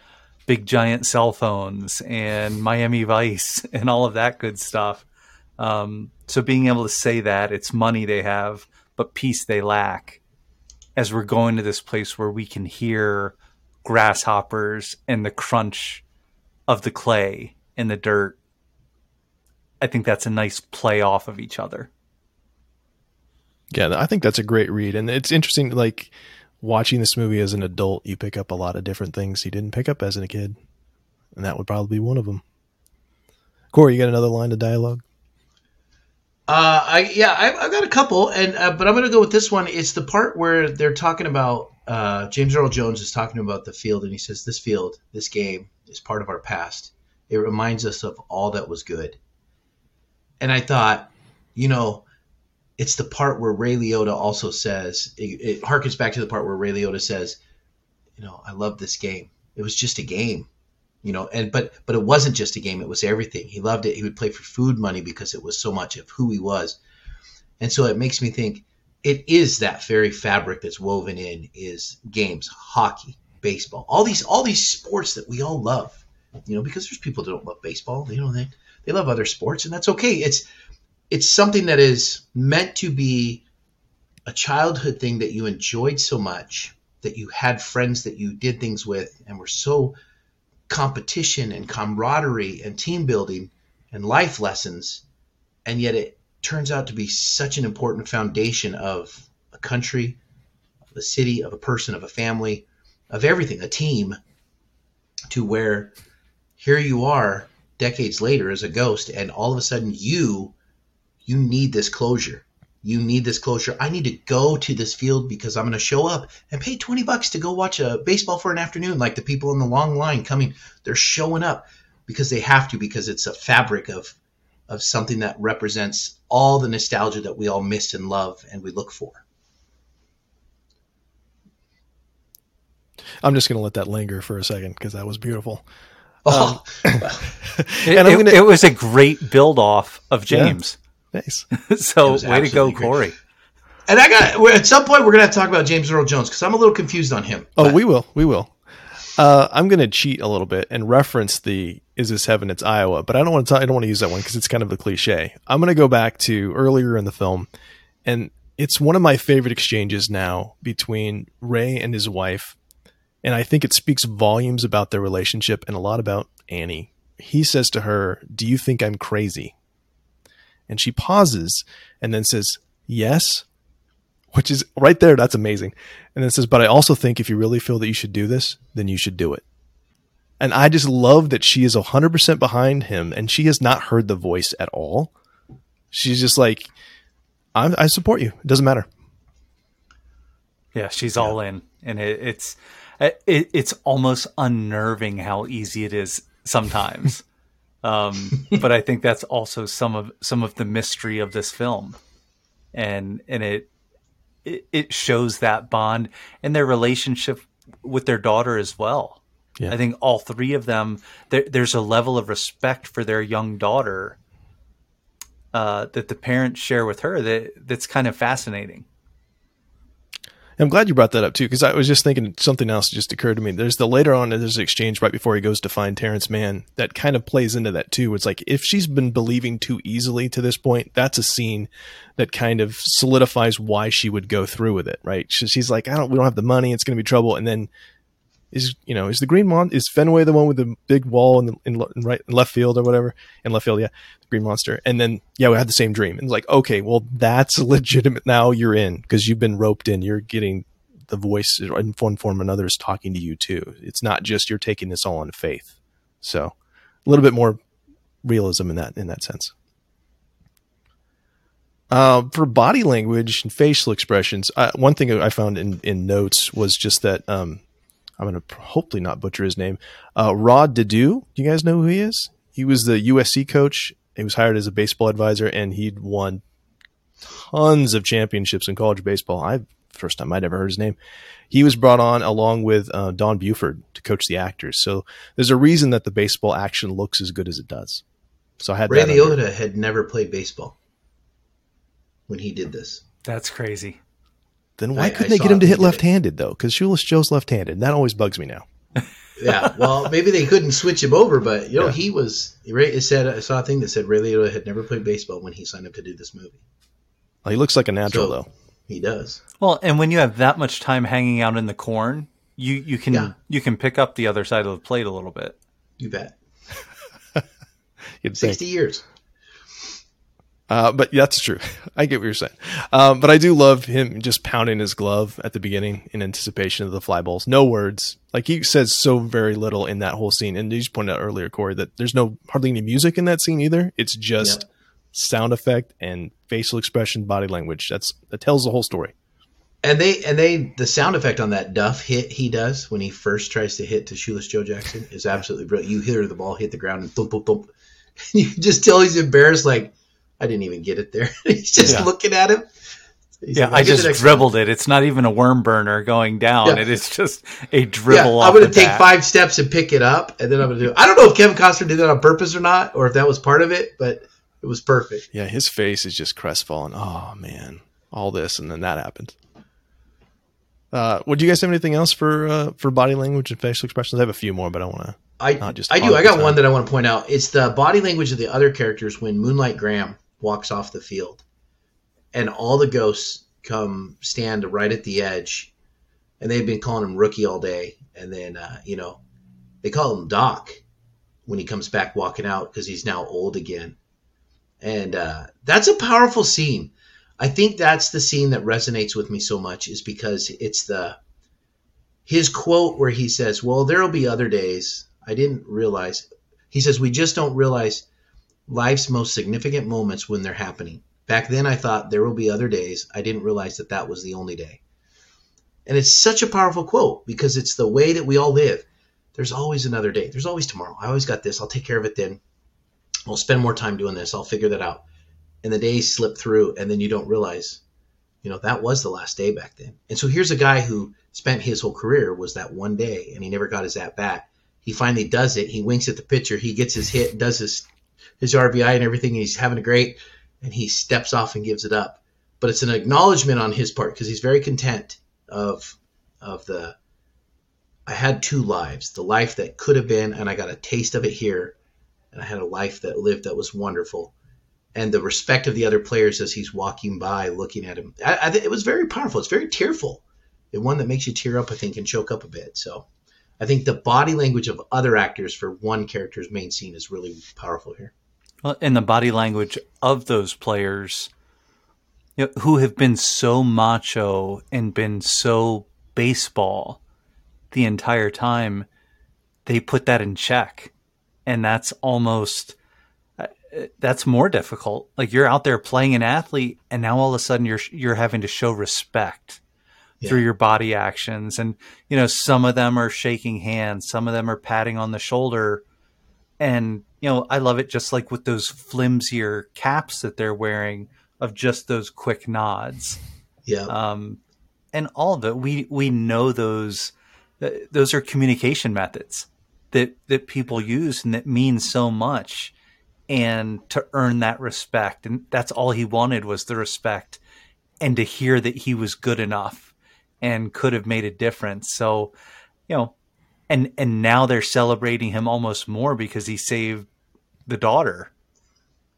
big giant cell phones and Miami Vice and all of that good stuff. Um, so being able to say that it's money they have, but peace they lack. As we're going to this place where we can hear grasshoppers and the crunch of the clay in the dirt, I think that's a nice play off of each other. Yeah, I think that's a great read, and it's interesting. Like watching this movie as an adult, you pick up a lot of different things you didn't pick up as a kid, and that would probably be one of them. Corey, you got another line of dialogue? Uh, I yeah, I've, I've got a couple, and uh, but I'm going to go with this one. It's the part where they're talking about uh, James Earl Jones is talking about the field, and he says, "This field, this game, is part of our past. It reminds us of all that was good." And I thought, you know, it's the part where Ray Liotta also says it, it harkens back to the part where Ray Liotta says, you know, I love this game. It was just a game, you know, and but but it wasn't just a game. It was everything. He loved it. He would play for food money because it was so much of who he was, and so it makes me think it is that very fabric that's woven in is games, hockey, baseball, all these all these sports that we all love, you know, because there's people that don't love baseball. You know, they they love other sports, and that's okay. It's it's something that is meant to be a childhood thing that you enjoyed so much that you had friends that you did things with and were so competition and camaraderie and team building and life lessons and yet it turns out to be such an important foundation of a country of a city of a person of a family of everything a team to where here you are decades later as a ghost and all of a sudden you you need this closure. You need this closure. I need to go to this field because I'm going to show up and pay 20 bucks to go watch a baseball for an afternoon. Like the people in the long line coming, they're showing up because they have to, because it's a fabric of, of something that represents all the nostalgia that we all miss and love and we look for. I'm just going to let that linger for a second because that was beautiful. Oh, um, it, gonna, it, was a great build off of James. Nice. so way to go, great. Corey. And I got at some point we're gonna have to talk about James Earl Jones because I'm a little confused on him. Oh, but. we will, we will. Uh, I'm gonna cheat a little bit and reference the "Is this heaven?" It's Iowa, but I don't want to. I don't want to use that one because it's kind of a cliche. I'm gonna go back to earlier in the film, and it's one of my favorite exchanges now between Ray and his wife, and I think it speaks volumes about their relationship and a lot about Annie. He says to her, "Do you think I'm crazy?" And she pauses and then says, Yes, which is right there. That's amazing. And then says, But I also think if you really feel that you should do this, then you should do it. And I just love that she is 100% behind him and she has not heard the voice at all. She's just like, i support you. It doesn't matter. Yeah, she's yeah. all in. And it, it's, it, it's almost unnerving how easy it is sometimes. Um, but I think that's also some of some of the mystery of this film, and and it it, shows that bond and their relationship with their daughter as well. Yeah. I think all three of them there, there's a level of respect for their young daughter uh, that the parents share with her that that's kind of fascinating. I'm glad you brought that up too, because I was just thinking something else just occurred to me. There's the later on, there's an exchange right before he goes to find Terrence Mann that kind of plays into that too. It's like if she's been believing too easily to this point, that's a scene that kind of solidifies why she would go through with it, right? She's like, I don't, we don't have the money, it's going to be trouble, and then is you know is the green mon is Fenway the one with the big wall in the in, in right in left field or whatever? In left field yeah the green monster. And then yeah we had the same dream. And like okay well that's legitimate. Now you're in because you've been roped in. You're getting the voice in one form or another is talking to you too. It's not just you're taking this all on faith. So a little bit more realism in that in that sense. Uh, for body language and facial expressions, uh, one thing I found in, in notes was just that um, I'm going to hopefully not butcher his name. Uh, Rod Dedeaux. Do you guys know who he is? He was the USC coach. He was hired as a baseball advisor, and he'd won tons of championships in college baseball. I first time I'd ever heard his name. He was brought on along with uh, Don Buford to coach the actors. So there's a reason that the baseball action looks as good as it does. So I had Ray Liotta had never played baseball when he did this. That's crazy. Then why I, couldn't I they get him to hit left-handed though? Because Shoeless Joe's left-handed. And That always bugs me now. yeah, well, maybe they couldn't switch him over, but you know, yeah. he was. It said I saw a thing that said Ray Liotta had never played baseball when he signed up to do this movie. Well, he looks like a natural so, though. He does. Well, and when you have that much time hanging out in the corn, you you can Yeah. you can pick up the other side of the plate a little bit. You bet. You'd think. Sixty years. Uh, but that's true. I get what you're saying. Um, but I do love him just pounding his glove at the beginning in anticipation of the fly balls. No words. Like he says so very little in that whole scene. And you just pointed out earlier, Corey, that there's no hardly any music in that scene either. It's just Yeah. sound effect and facial expression, body language. That's that tells the whole story. And they and they the sound effect on that Duff hit he does when he first tries to hit to Shoeless Joe Jackson is absolutely brilliant. You hear the ball hit the ground and thump thump thump. And you just tell he's embarrassed, like I didn't even get it there. he's just Yeah. looking at him. He's Yeah, like, I "I'll get the just next dribbled it. It's not even a worm burner going down. Yeah. It is just a dribble Yeah, off I'm going to take bat. five steps and pick it up, and then I'm going to do. I don't know if Kevin Costner did that on purpose or not, or if that was part of it, but it was perfect. Yeah, his face is just crestfallen. Oh man, all this and then that happened. Uh, would you guys have anything else for uh, for body language and facial expressions? I have a few more, but I want to. I Not just I do. I got time. one that I want to point out. It's the body language of the other characters when Moonlight Graham walks off the field, and all the ghosts come stand right at the edge, and they've been calling him Rookie all day, and then uh, you know they call him Doc when he comes back walking out because he's now old again, and uh, that's a powerful scene. I think that's the scene that resonates with me so much is because it's the his quote where he says, "Well, there'll be other days. I didn't realize." He says, "We just don't realize life's most significant moments when they're happening. Back then, I thought there will be other days. I didn't realize that that was the only day." And it's such a powerful quote because it's the way that we all live. There's always another day. There's always tomorrow. I always got this. I'll take care of it then. I'll spend more time doing this. I'll figure that out. And the days slip through, and then you don't realize, you know, that was the last day back then. And so here's a guy who spent his whole career was that one day, and he never got his at bat. He finally does it. He winks at the pitcher. He gets his hit, does his his RBI and everything. And he's having a great, and he steps off and gives it up. But it's an acknowledgement on his part because he's very content of of the. I had two lives: the life that could have been, and I got a taste of it here, and I had a life that lived that was wonderful and the respect of the other players as he's walking by, looking at him. I, I, it was very powerful. It's very tearful, and one that makes you tear up, I think, and choke up a bit. So, I think the body language of other actors for one character's main scene is really powerful here. Well, and the body language of those players you know, who have been so macho and been so baseball the entire time, they put that in check. And that's almost uh, that's more difficult. Like you're out there playing an athlete and now all of a sudden you're you're having to show respect Yeah. through your body actions and you know some of them are shaking hands, some of them are patting on the shoulder and you know i love it just like with those flimsier caps that they're wearing of just those quick nods. Yeah, um, and all of it we we know those those are communication methods that that people use and that mean so much. And to earn that respect and that's all he wanted was the respect and to hear that he was good enough and could have made a difference. So you know and and now they're celebrating him almost more because he saved the daughter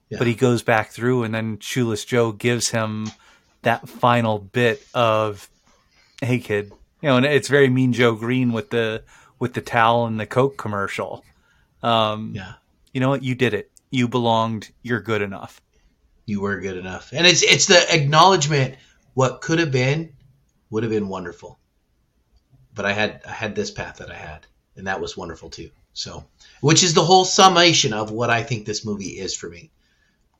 Yeah. but he goes back through and then shoeless joe gives him that final bit of hey kid you know and it's very mean joe greene with the with the towel and the coke commercial um yeah. you know what you did it you belonged you're good enough You were good enough, and it's it's the acknowledgement. What could have been, would have been wonderful. But I had I had this path that I had, and that was wonderful too. So, which is the whole summation of what I think this movie is for me.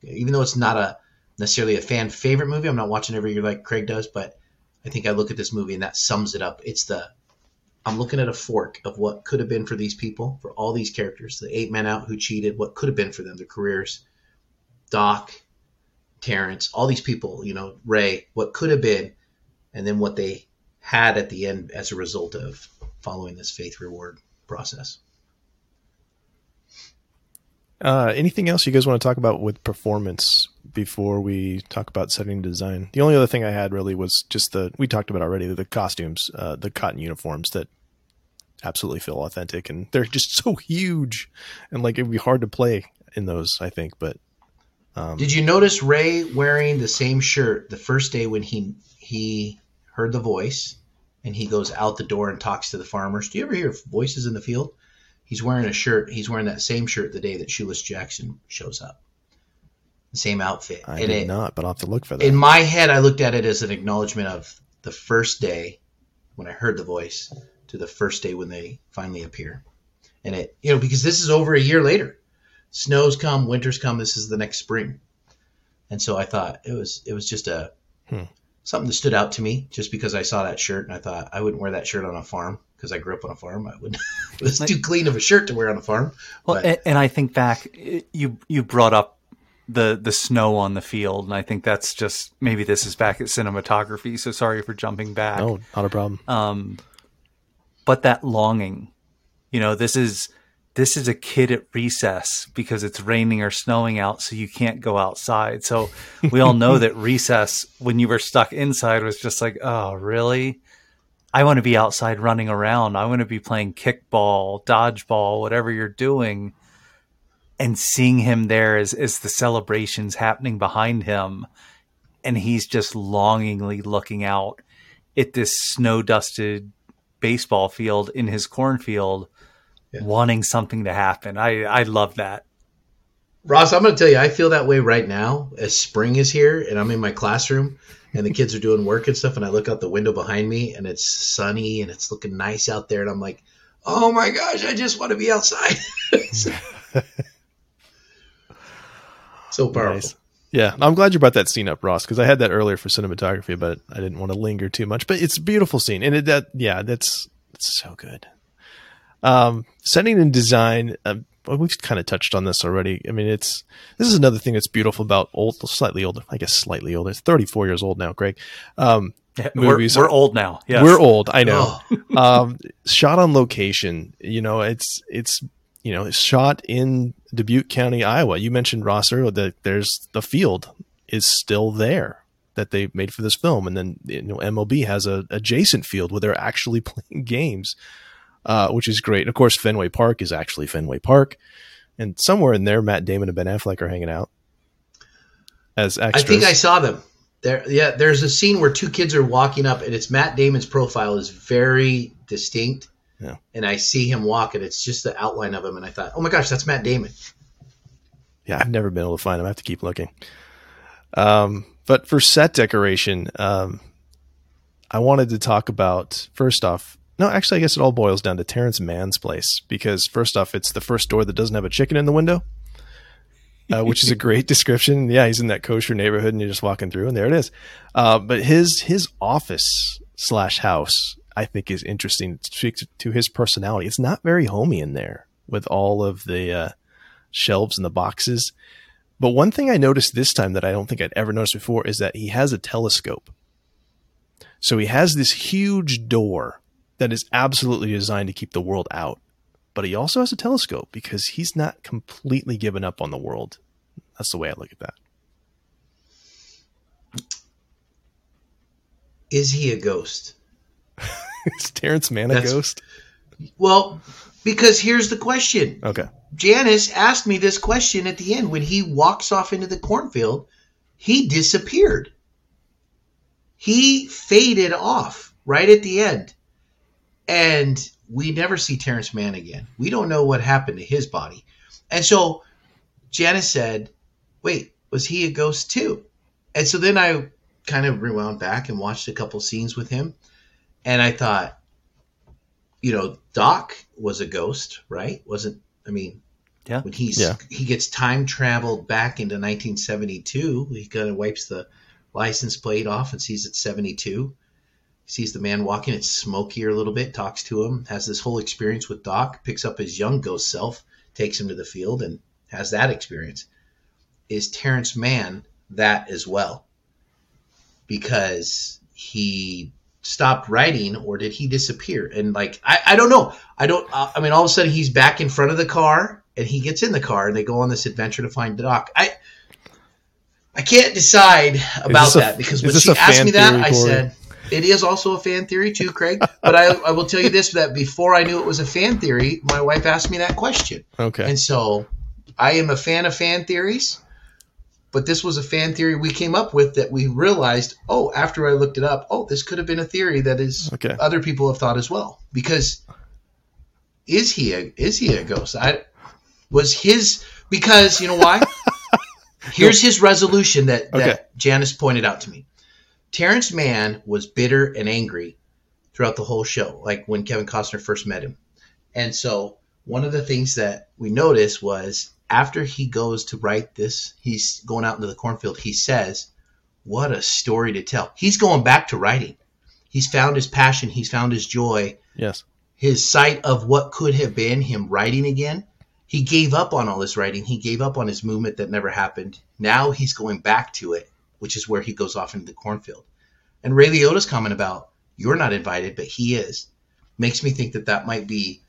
Even though it's not a necessarily a fan favorite movie, I'm not watching every year like Craig does, but I think I look at this movie and that sums it up. It's the I'm looking at a fork of what could have been for these people, for all these characters, the eight men out who cheated, what could have been for them, their careers, Doc, Terrence, all these people, you know, Ray, what could have been, and then what they had at the end as a result of following this faith reward process. Uh, anything else you guys want to talk about with performance before we talk about setting design? The only other thing I had really was just the we talked about already the costumes, uh, the cotton uniforms that absolutely feel authentic and they're just so huge and like it'd be hard to play in those. I think, but Um, Did you notice Ray wearing the same shirt the first day when he he heard the voice and he goes out the door and talks to the farmers? Do you ever hear voices in the field? He's wearing a shirt. He's wearing that same shirt the day that Shoeless Jackson shows up. The same outfit. I and did it, not, but I'll have to look for that. in my head, I looked at it as an acknowledgement of the first day when I heard the voice to the first day when they finally appear. And it, you know, because this is over a year later. Snows come, winters come. This is the next spring, and so I thought it was it was just a Hmm. Something that stood out to me just because I saw that shirt and I thought I wouldn't wear that shirt on a farm because I grew up on a farm. I would it was too clean of a shirt to wear on a farm. Well, But- and, and I think back, you you brought up the the snow on the field, and I think that's just maybe this is back at cinematography. So sorry for jumping back. no, not a problem. Um, but that longing, you know, this is this is a kid at recess because it's raining or snowing out, so you can't go outside. So we all know that recess, when you were stuck inside, was just like, oh, really? I want to be outside running around. I want to be playing kickball, dodgeball, whatever you're doing. And seeing him there as, as the celebrations happening behind him, and he's just longingly looking out at this snow dusted baseball field in his cornfield, Yeah. wanting something to happen. I, I love that. Ross, I'm going to tell you, I feel that way right now as spring is here and I'm in my classroom and the kids are doing work and stuff. And I look out the window behind me and it's sunny and it's looking nice out there. And I'm like, oh my gosh, I just want to be outside. so powerful. Nice. Yeah, I'm glad you brought that scene up, Ross, because I had that earlier for cinematography, but I didn't want to linger too much. But it's a beautiful scene, and it, that yeah, that's it's so good. Um, setting and design. Um, well, we've kind of touched on this already. I mean, it's this is another thing that's beautiful about old, slightly older. I guess slightly older. It's 34 years old now, Greg. Um, We're, we're old now. Yes. We're old, I know. Oh, um, shot on location. You know, it's it's you know, it's shot in Dubuque County, Iowa. You mentioned Ross earlier that there's the field is still there that they made for this film, and then you know MLB has a adjacent field where they're actually playing games, uh, which is great. And of course, Fenway Park is actually Fenway Park, and somewhere in there, Matt Damon and Ben Affleck are hanging out as I think I saw them. There, yeah. There's a scene where two kids are walking up, and it's Matt Damon's profile is very distinct. Yeah. And I see him walk, and it's just the outline of him, and I thought, oh my gosh, that's Matt Damon. Yeah, I've never been able to find him. I have to keep looking. Um, but for set decoration, um, I wanted to talk about first off. No, actually, I guess it all boils down to Terrence Mann's place because first off, it's the first door that doesn't have a chicken in the window, uh, which is a great description. Yeah, he's in that kosher neighborhood, and you're just walking through, and there it is. Uh, but his his office slash house, I think, is interesting. It speaks to his personality. It's not very homey in there with all of the uh, shelves and the boxes. But one thing I noticed this time that I don't think I'd ever noticed before is that he has a telescope. So he has this huge door that is absolutely designed to keep the world out. But he also has a telescope because he's not completely given up on the world. That's the way I look at that. Is he a ghost? is Terrence Mann a That's- ghost? Well, because here's the question. Okay. Janice asked me this question at the end when he walks off into the cornfield. He disappeared. He faded off right at the end. And we never see Terrence Mann again. We don't know what happened to his body. And so Janice said, Wait, was he a ghost too? And so then I kind of rewound back and watched a couple scenes with him. And I thought, you know, Doc was a ghost, right? Wasn't I mean, Yeah. when he's Yeah. he gets time traveled back into 1972, he kind of wipes the license plate off and sees it's 72. Sees the man walking, it's smokier a little bit, talks to him, has this whole experience with Doc, picks up his young ghost self, takes him to the field, and has that experience. Is Terrence Mann that as well? Because he stopped writing or did he disappear and like i, I don't know i don't uh, i mean all of a sudden he's back in front of the car and he gets in the car and they go on this adventure to find doc i i can't decide about this a- that because when she asked me that theory, i said it is also a fan theory too craig but I, I will tell you this that before i knew it was a fan theory my wife asked me that question Okay. and so I am a fan of fan theories, but this was a fan theory we came up with that we realized, oh, after I looked it up, oh, this could have been a theory that is Okay. other people have thought as well. Because is he a is he a ghost? I was his because you know why? Here's his resolution that, that Okay. Janice pointed out to me. Terrence Mann was bitter and angry throughout the whole show, like when Kevin Costner first met him. And so one of the things that we noticed was after he goes to write this, he's going out into the cornfield, he says, What a story to tell. He's going back to writing. He's found his passion, he's found his joy, Yes. his sight of what could have been him writing again. He gave up on all his writing. He gave up on his movement that never happened. Now he's going back to it, which is where he goes off into the cornfield. And Ray Liotta's comment about you're not invited, but he is, makes me think that that might be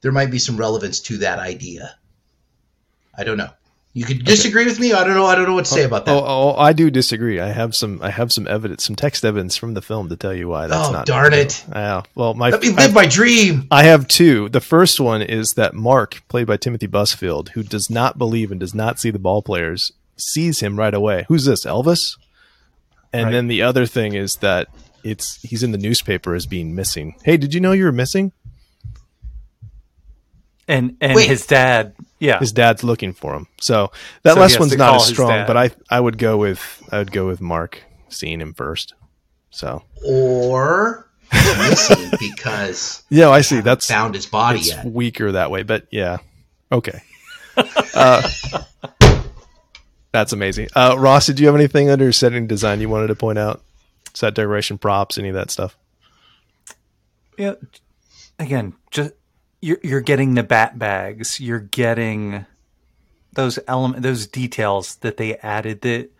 there might be some relevance to that idea. I don't know. You could disagree with me. I don't know. I don't know what to say about that. Oh, oh, oh, I do disagree. I have some. I have some evidence, some text evidence from the film to tell you why that's not. Oh, not. darn it. Yeah. Well, my Let me I, live my dream. I have two. The first one is that Mark, played by Timothy Busfield, who does not believe and does not see the ball players, sees him right away. Who's this? Elvis. And Right. then the other thing is that it's he's in the newspaper as being missing. Hey, did you know you were missing? And and Wait. his dad, yeah, His dad's looking for him. So that So last one's not as strong, but I I would go with I would go with Mark seeing him first. So Or missing because yeah, I see. That's found his body it's yet. weaker that way, but yeah, okay. Uh, that's amazing. Uh, Ross, did you have anything under setting design you wanted to point out? Set decoration, props, any of that stuff? yeah. Again, just you're you're getting the bat bags. You're getting those element, those details that they added that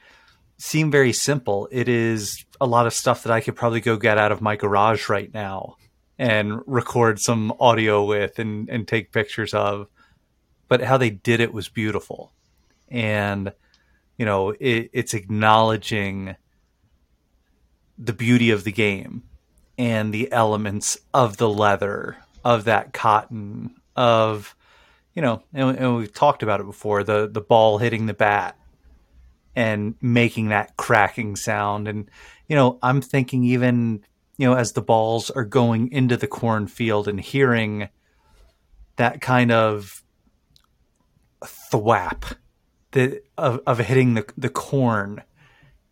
seem very simple. It is a lot of stuff that I could probably go get out of my garage right now and record some audio with and and take pictures of. But how they did it was beautiful, and you know it, it's acknowledging the beauty of the game and the elements of the leather of that cotton of you know and, and we've talked about it before the the ball hitting the bat and making that cracking sound. And you know i'm thinking even you know as the balls are going into the cornfield and hearing that kind of thwap the, of, of hitting the, the corn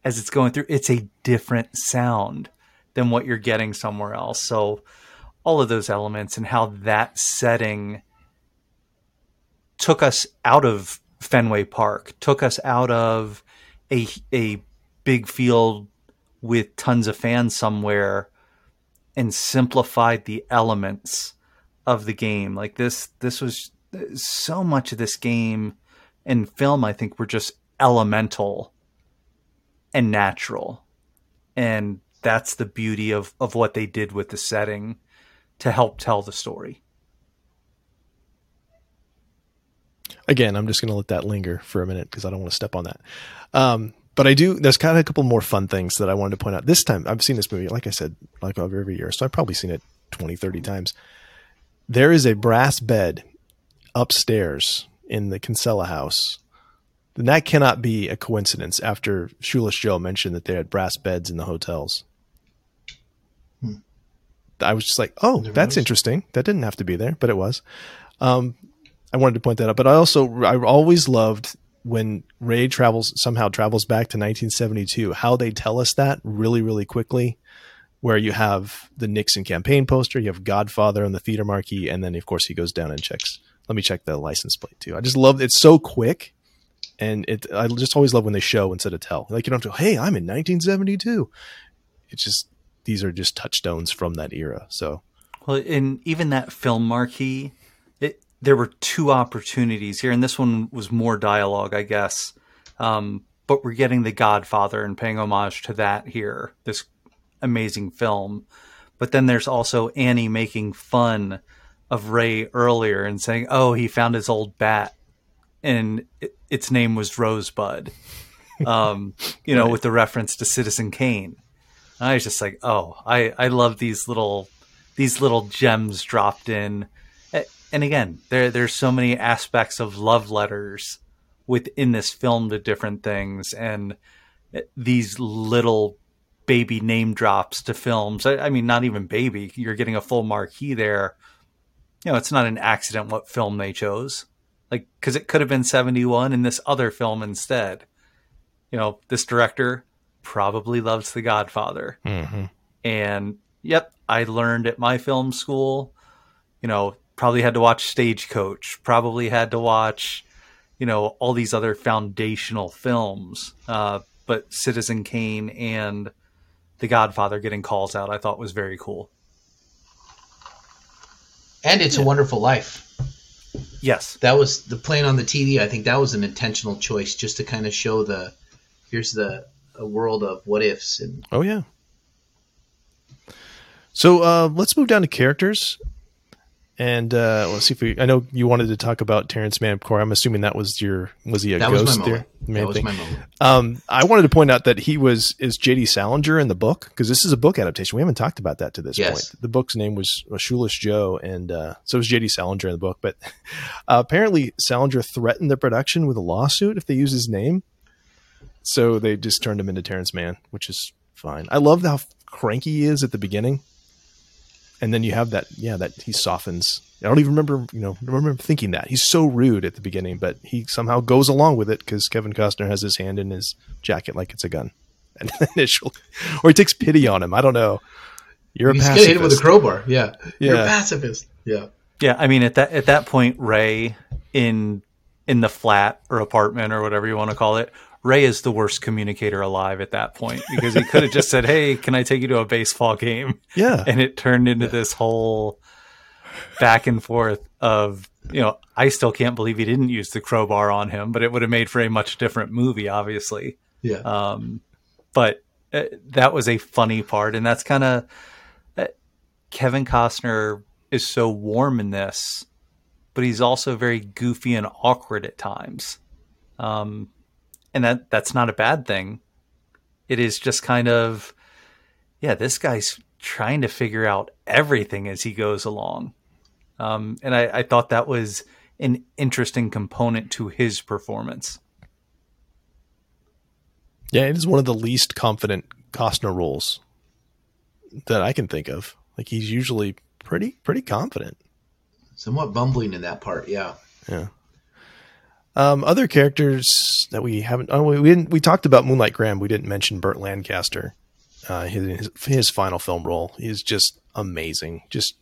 as it's going through it's a different sound than what you're getting somewhere else so all of those elements and how that setting took us out of Fenway Park, took us out of a a big field with tons of fans somewhere and simplified the elements of the game. Like this this was so much of this game and film I think were just elemental and natural. And that's the beauty of of what they did with the setting to help tell the story. Again, I'm just going to let that linger for a minute because I don't want to step on that. Um, but I do. There's kind of a couple more fun things that I wanted to point out. This time, I've seen this movie, like I said, like every year, so I've probably seen it 20, 30 times. There is a brass bed upstairs in the Kinsella house. Then that cannot be a coincidence after Shoeless Joe mentioned that they had brass beds in the hotels. I was just like, oh, that's noticed. interesting. That didn't have to be there, but it was. Um, I wanted to point that out. But I also, I always loved when Ray travels, somehow travels back to 1972, how they tell us that really, really quickly. Where you have the Nixon campaign poster, you have Godfather on the theater marquee, and then of course he goes down and checks. Let me check the license plate too. I just love it's so quick, and it. I just always love when they show instead of tell. Like you don't have to. Hey, I'm in 1972. It's just these are just touchstones from that era. So Well, and even that film marquee, it, there were two opportunities here, and this one was more dialogue, I guess. Um, but we're getting The Godfather and paying homage to that here, this amazing film. But then there's also Annie making fun of Ray earlier and saying, "Oh, he found his old bat, and it, its name was Rosebud." Um, you know, with the reference to Citizen Kane. I was just like, "Oh, I I love these little these little gems dropped in." And again, there there's so many aspects of love letters within this film to different things and these little baby name drops to films. I, I mean, not even baby. You're getting a full marquee there. You know, it's not an accident what film they chose. Like, because it could have been 71 in this other film instead. You know, this director probably loves The Godfather. Mm-hmm. And yep, I learned at my film school, you know, probably had to watch Stagecoach, probably had to watch, you know, all these other foundational films. Uh, but Citizen Kane and The Godfather getting calls out, I thought was very cool. And It's yeah. a Wonderful Life. Yes. That was the playing on the TV. I think that was an intentional choice just to kind of show the here's the a world of what ifs and Oh yeah. So uh, let's move down to characters. And uh, let's see if we. I know you wanted to talk about Terrence Mann. Core. I'm assuming that was your. Was he a that ghost was my there? That was thing. Um, I wanted to point out that he was is J.D. Salinger in the book because this is a book adaptation. We haven't talked about that to this yes. point. The book's name was Shoeless Joe, and uh, so was J.D. Salinger in the book. But uh, apparently, Salinger threatened the production with a lawsuit if they use his name. So they just turned him into Terrence Mann, which is fine. I love how cranky he is at the beginning and then you have that yeah that he softens. I don't even remember you know remember thinking that. He's so rude at the beginning but he somehow goes along with it because kevin costner has his hand in his jacket like it's a gun. And initially or he takes pity on him. I don't know. You're he's a pacifist. hit with a crowbar. Yeah. yeah you're a pacifist. Yeah. Yeah i mean at that at that point ray in in the flat or apartment or whatever you want to call it Ray is the worst communicator alive at that point because he could have just said, "Hey, can I take you to a baseball game?" Yeah, and it turned into yeah. this whole back and forth of you know I still can't believe he didn't use the crowbar on him, but it would have made for a much different movie, obviously. Yeah. Um, but uh, that was a funny part, and that's kind of uh, Kevin Costner is so warm in this, but he's also very goofy and awkward at times. Um, and that that's not a bad thing. It is just kind of, yeah, this guy's trying to figure out everything as he goes along, um, and I, I thought that was an interesting component to his performance. Yeah, it is one of the least confident Costner roles that I can think of. Like he's usually pretty pretty confident. Somewhat bumbling in that part, yeah. Yeah. Um, other characters that we haven't, oh, we, didn't, we talked about Moonlight Graham. We didn't mention Burt Lancaster. Uh, his, his final film role is just amazing. Just,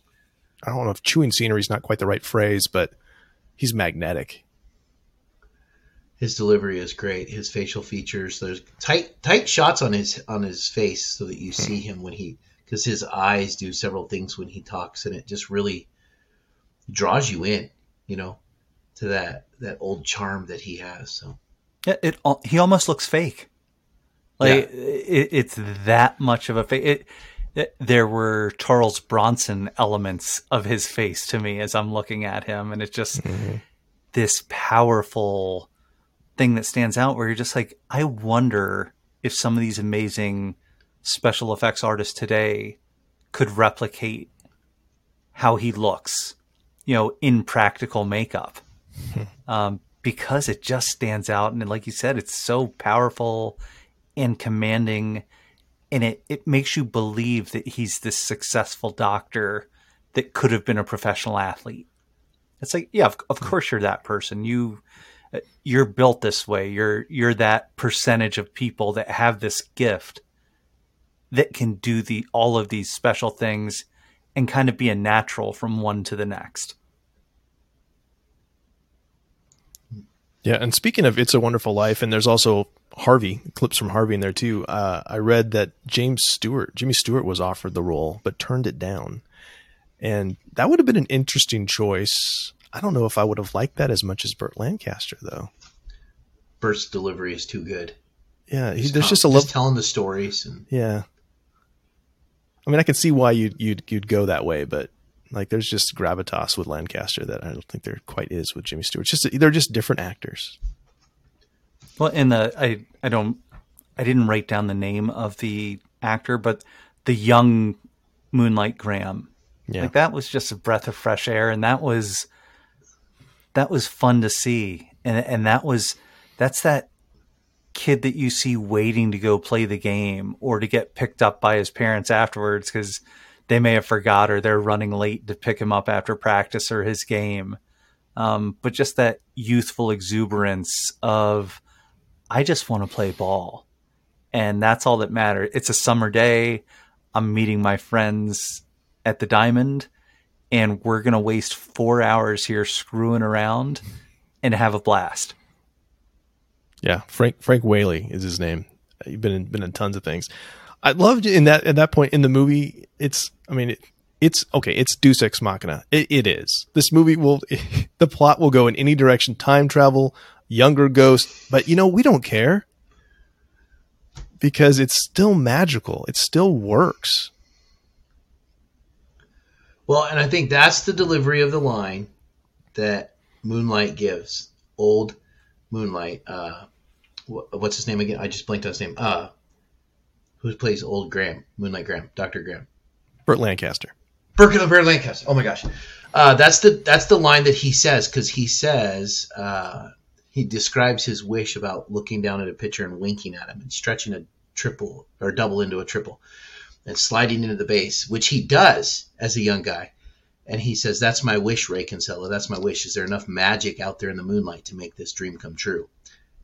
I don't know if chewing scenery is not quite the right phrase, but he's magnetic. His delivery is great. His facial features, there's tight, tight shots on his, on his face so that you see him when he, cause his eyes do several things when he talks and it just really draws you in, you know, to that that old charm that he has. So yeah, it he almost looks fake. Like yeah. it, it's that much of a fake. It, it, there were Charles Bronson elements of his face to me as I'm looking at him, and it's just mm-hmm. this powerful thing that stands out. Where you're just like, I wonder if some of these amazing special effects artists today could replicate how he looks, you know, in practical makeup um, because it just stands out. And like you said, it's so powerful and commanding, and it, it makes you believe that he's this successful doctor that could have been a professional athlete. It's like, yeah, of, of course you're that person. You you're built this way. You're you're that percentage of people that have this gift that can do the all of these special things and kind of be a natural from one to the next. Yeah, and speaking of "It's a Wonderful Life," and there's also Harvey clips from Harvey in there too. Uh, I read that James Stewart, Jimmy Stewart, was offered the role but turned it down, and that would have been an interesting choice. I don't know if I would have liked that as much as Burt Lancaster, though. Burt's delivery is too good. Yeah, he, there's just a little telling the stories. And... Yeah, I mean, I can see why you'd you'd you'd go that way, but like there's just gravitas with Lancaster that I don't think there quite is with Jimmy Stewart. It's just they're just different actors. Well, and the I I don't I didn't write down the name of the actor, but the young Moonlight Graham. Yeah. Like that was just a breath of fresh air and that was that was fun to see. And and that was that's that kid that you see waiting to go play the game or to get picked up by his parents afterwards because they may have forgot or they're running late to pick him up after practice or his game. Um, but just that youthful exuberance of, I just want to play ball. And that's all that matters. It's a summer day. I'm meeting my friends at the Diamond, and we're going to waste four hours here screwing around and have a blast. Yeah, Frank Frank Whaley is his name. He's been in, been in tons of things. I loved in that at that point in the movie. It's I mean it, it's okay. It's Deus Ex Machina. It, it is. This movie will the plot will go in any direction. Time travel, younger ghost, but you know we don't care because it's still magical. It still works. Well, and I think that's the delivery of the line that Moonlight gives. Old Moonlight. Uh, what's his name again? I just blanked on his name. Uh, who plays Old Graham? Moonlight Graham, Doctor Graham. Burt Lancaster. Burt, Burt Lancaster. Oh my gosh, uh, that's the that's the line that he says because he says uh, he describes his wish about looking down at a pitcher and winking at him and stretching a triple or double into a triple and sliding into the base, which he does as a young guy. And he says, That's my wish, Ray Kinsella. That's my wish. Is there enough magic out there in the moonlight to make this dream come true?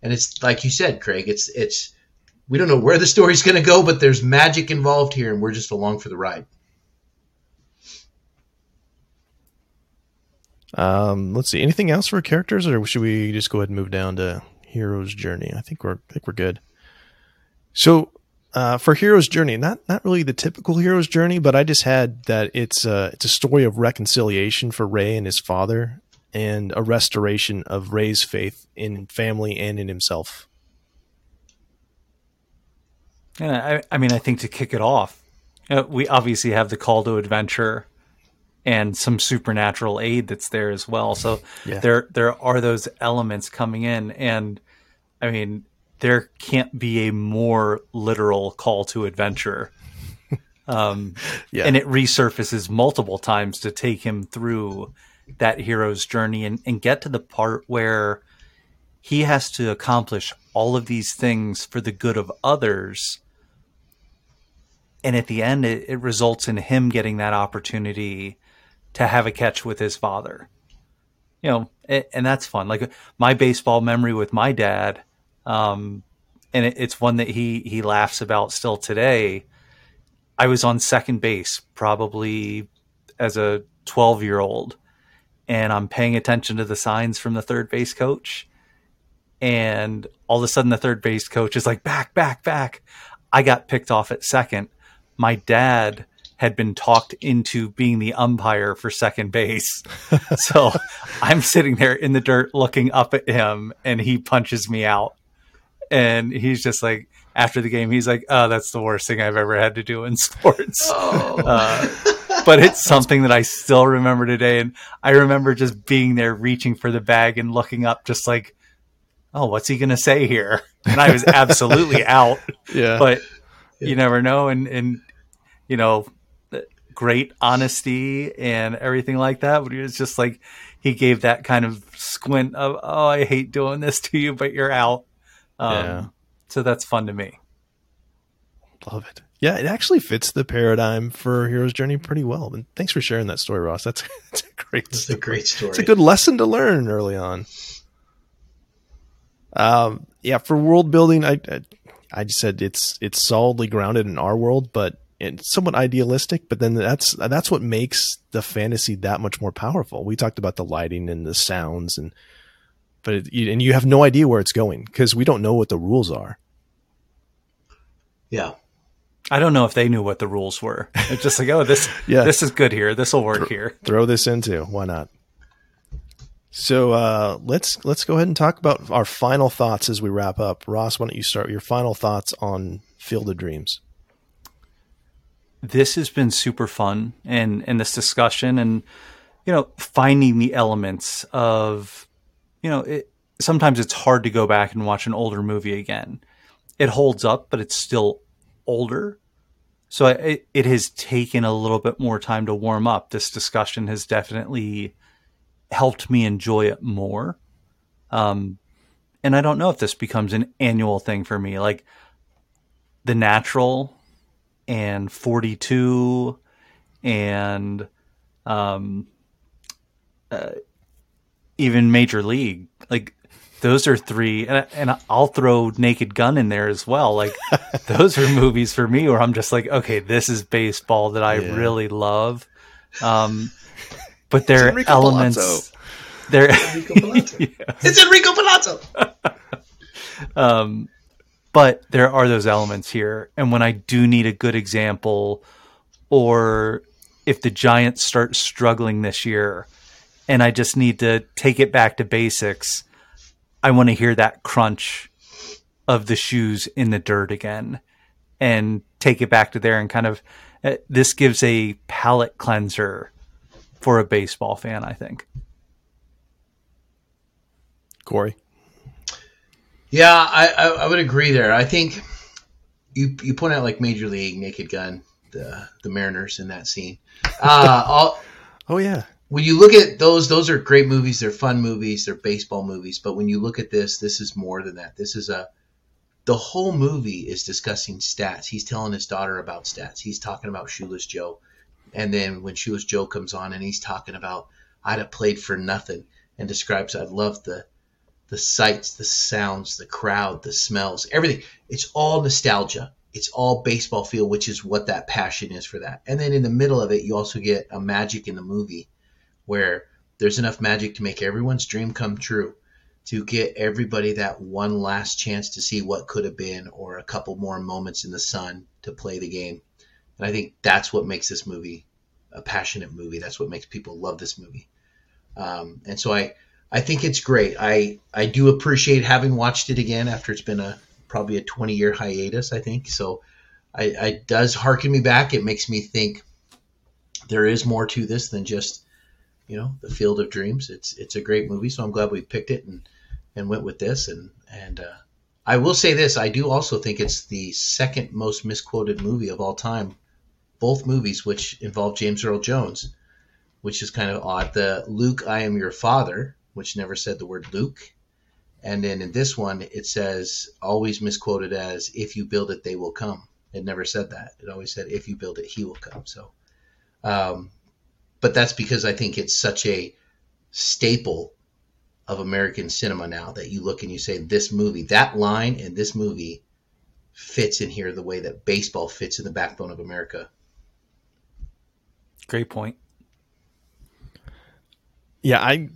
And it's like you said, Craig, it's it's we don't know where the story's gonna go, but there's magic involved here and we're just along for the ride. Um, let's see. Anything else for characters, or should we just go ahead and move down to hero's journey? I think we're I think we're good. So uh, for hero's journey, not not really the typical hero's journey, but I just had that it's a it's a story of reconciliation for Ray and his father, and a restoration of Ray's faith in family and in himself. Yeah, I, I mean, I think to kick it off, uh, we obviously have the call to adventure and some supernatural aid that's there as well. So yeah. there there are those elements coming in, and I mean, there can't be a more literal call to adventure. Um, yeah. And it resurfaces multiple times to take him through that hero's journey and, and get to the part where he has to accomplish all of these things for the good of others. And at the end, it, it results in him getting that opportunity to have a catch with his father. You know, and, and that's fun. Like my baseball memory with my dad um, and it, it's one that he he laughs about still today. I was on second base probably as a 12 year old, and I'm paying attention to the signs from the third base coach. And all of a sudden, the third base coach is like, back, back, back. I got picked off at second. My dad had been talked into being the umpire for second base. so I'm sitting there in the dirt looking up at him, and he punches me out. And he's just like after the game he's like oh that's the worst thing i've ever had to do in sports. Oh. uh, but it's something that i still remember today. And i remember just being there reaching for the bag and looking up just like oh what's he gonna say here? And i was absolutely out. Yeah. But you never know. And and you know great honesty and everything like that but he was just like he gave that kind of squint of oh i hate doing this to you but you're out um, yeah. So that's fun to me. Love it. Yeah, it actually fits the paradigm for Hero's Journey pretty well. And thanks for sharing that story, Ross. That's, that's a great It's a great story. It's a good lesson to learn early on. Um, yeah, for world building, I, I, I just said it's it's solidly grounded in our world, but it's somewhat idealistic. But then that's that's what makes the fantasy that much more powerful. We talked about the lighting and the sounds and but it, and you have no idea where it's going because we don't know what the rules are. Yeah. I don't know if they knew what the rules were. It's just like, oh, this yeah. this is good here. This will work Th- here. Throw this into. Why not? So uh, let's let's go ahead and talk about our final thoughts as we wrap up. Ross, why don't you start your final thoughts on Field of Dreams? This has been super fun, and and this discussion, and you know, finding the elements of you know, it, sometimes it's hard to go back and watch an older movie again. It holds up, but it's still older. So it, it has taken a little bit more time to warm up. This discussion has definitely helped me enjoy it more. Um, and I don't know if this becomes an annual thing for me. Like The Natural and 42 and um, uh, even Major League. Like those are three, and, and I'll throw Naked Gun in there as well. Like those are movies for me where I'm just like, okay, this is baseball that I Yeah. really love. Um, but there are elements. Palazzo. There, Enrico Palazzo. It's Enrico Palazzo. um, but there are those elements here, and when I do need a good example, or if the Giants start struggling this year, and I just need to take it back to basics, I want to hear that crunch of the shoes in the dirt again, and take it back to there, and kind of uh, this gives a palate cleanser for a baseball fan, I think. Corey. Yeah, I, I, I would agree there. I think you you point out like Major League, Naked Gun, the the Mariners in that scene. Uh, all, Oh yeah. when you look at those, those are great movies. They're fun movies. They're baseball movies. But when you look at this, this is more than that. This is a the whole movie is discussing stats. He's telling his daughter about stats. He's talking about Shoeless Joe, and then when Shoeless Joe comes on and he's talking about I'd have played for nothing and describes I'd love the the sights, the sounds, the crowd, the smells, everything. It's all nostalgia. It's all baseball feel, which is what that passion is for that. And then in the middle of it, you also get a magic in the movie where there's enough magic to make everyone's dream come true, to get everybody that one last chance to see what could have been or a couple more moments in the sun to play the game. And I think that's what makes this movie a passionate movie. That's what makes people love this movie. Um, and so I, I think it's great. I, I do appreciate having watched it again after it's been a probably a 20 year hiatus, I think. So I, I does harken me back. It makes me think there is more to this than just you know the field of dreams it's it's a great movie so i'm glad we picked it and and went with this and and uh, i will say this i do also think it's the second most misquoted movie of all time both movies which involve james earl jones which is kind of odd the luke i am your father which never said the word luke and then in this one it says always misquoted as if you build it they will come it never said that it always said if you build it he will come so um, but that's because I think it's such a staple of American cinema now that you look and you say this movie, that line in this movie fits in here the way that baseball fits in the backbone of America. Great point. Yeah, I.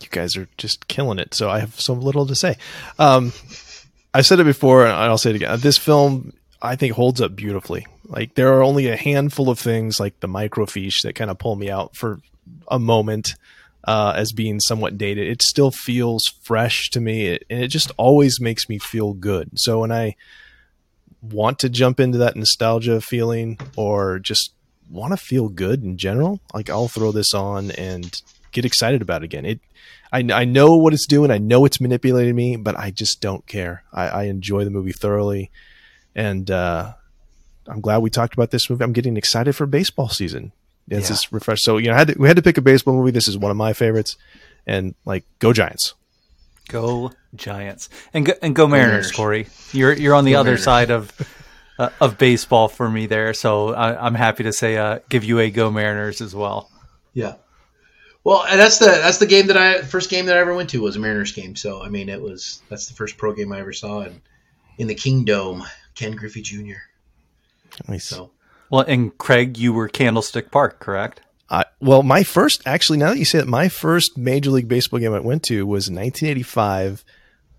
You guys are just killing it. So I have so little to say. Um, I said it before, and I'll say it again. This film, I think, holds up beautifully. Like there are only a handful of things, like the microfiche, that kind of pull me out for a moment uh, as being somewhat dated. It still feels fresh to me, it, and it just always makes me feel good. So when I want to jump into that nostalgia feeling, or just want to feel good in general, like I'll throw this on and get excited about it again. It, I, I know what it's doing. I know it's manipulating me, but I just don't care. I, I enjoy the movie thoroughly, and uh, I'm glad we talked about this movie. I'm getting excited for baseball season. It's Yeah. just refresh. So you know, I had to, we had to pick a baseball movie. This is one of my favorites, and like, go Giants. Go Giants and go, and go Mariners, Mariners. Corey. You're you're on the Go other Mariners. side of uh, of baseball for me there, so I, I'm happy to say uh, give you a go Mariners as well. Yeah. Well, and that's the that's the game that I first game that I ever went to was a Mariners game. So I mean, it was that's the first pro game I ever saw in in the Kingdome. Ken Griffey Jr. Nice. So Well, and Craig, you were Candlestick Park, correct? I, well, my first, actually, now that you say it, my first Major League Baseball game I went to was 1985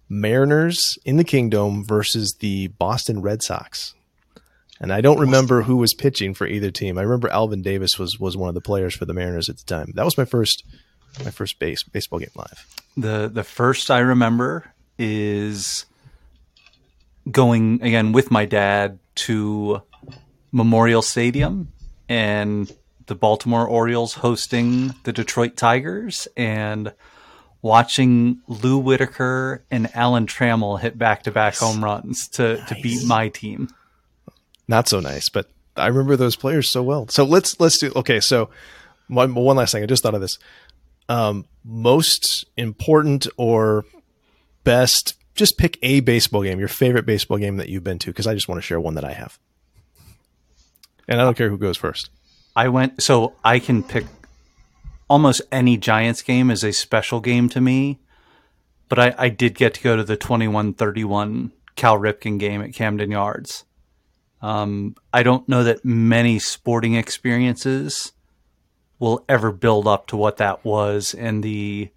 Mariners in the Kingdome versus the Boston Red Sox. And I don't remember who was pitching for either team. I remember Alvin Davis was was one of the players for the Mariners at the time. That was my first my first base baseball game live. The the first I remember is going again with my dad to Memorial Stadium and the Baltimore Orioles hosting the Detroit Tigers and watching Lou Whitaker and Alan Trammell hit back to back home runs to, to beat my team. Not so nice, but I remember those players so well. So let's let's do okay. So one one last thing, I just thought of this. Um, most important or best. Just pick a baseball game, your favorite baseball game that you've been to, because I just want to share one that I have. And I don't care who goes first. I went so I can pick almost any Giants game as a special game to me, but I, I did get to go to the 21-31 Cal Ripken game at Camden Yards. Um, I don't know that many sporting experiences will ever build up to what that was and the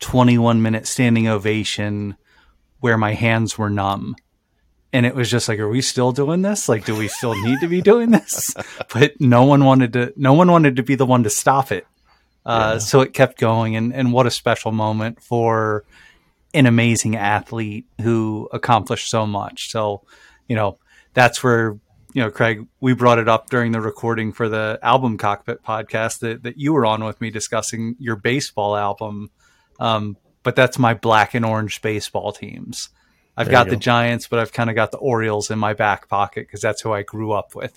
21 minute standing ovation where my hands were numb. And it was just like, are we still doing this? Like, do we still need to be doing this? But no one wanted to, no one wanted to be the one to stop it. Uh, yeah. So it kept going. And, and what a special moment for an amazing athlete who accomplished so much. So, you know, that's where you know, Craig, we brought it up during the recording for the album cockpit podcast that, that you were on with me discussing your baseball album. Um, but that's my black and orange baseball teams. I've there got the Giants, but I've kind of got the Orioles in my back pocket because that's who I grew up with.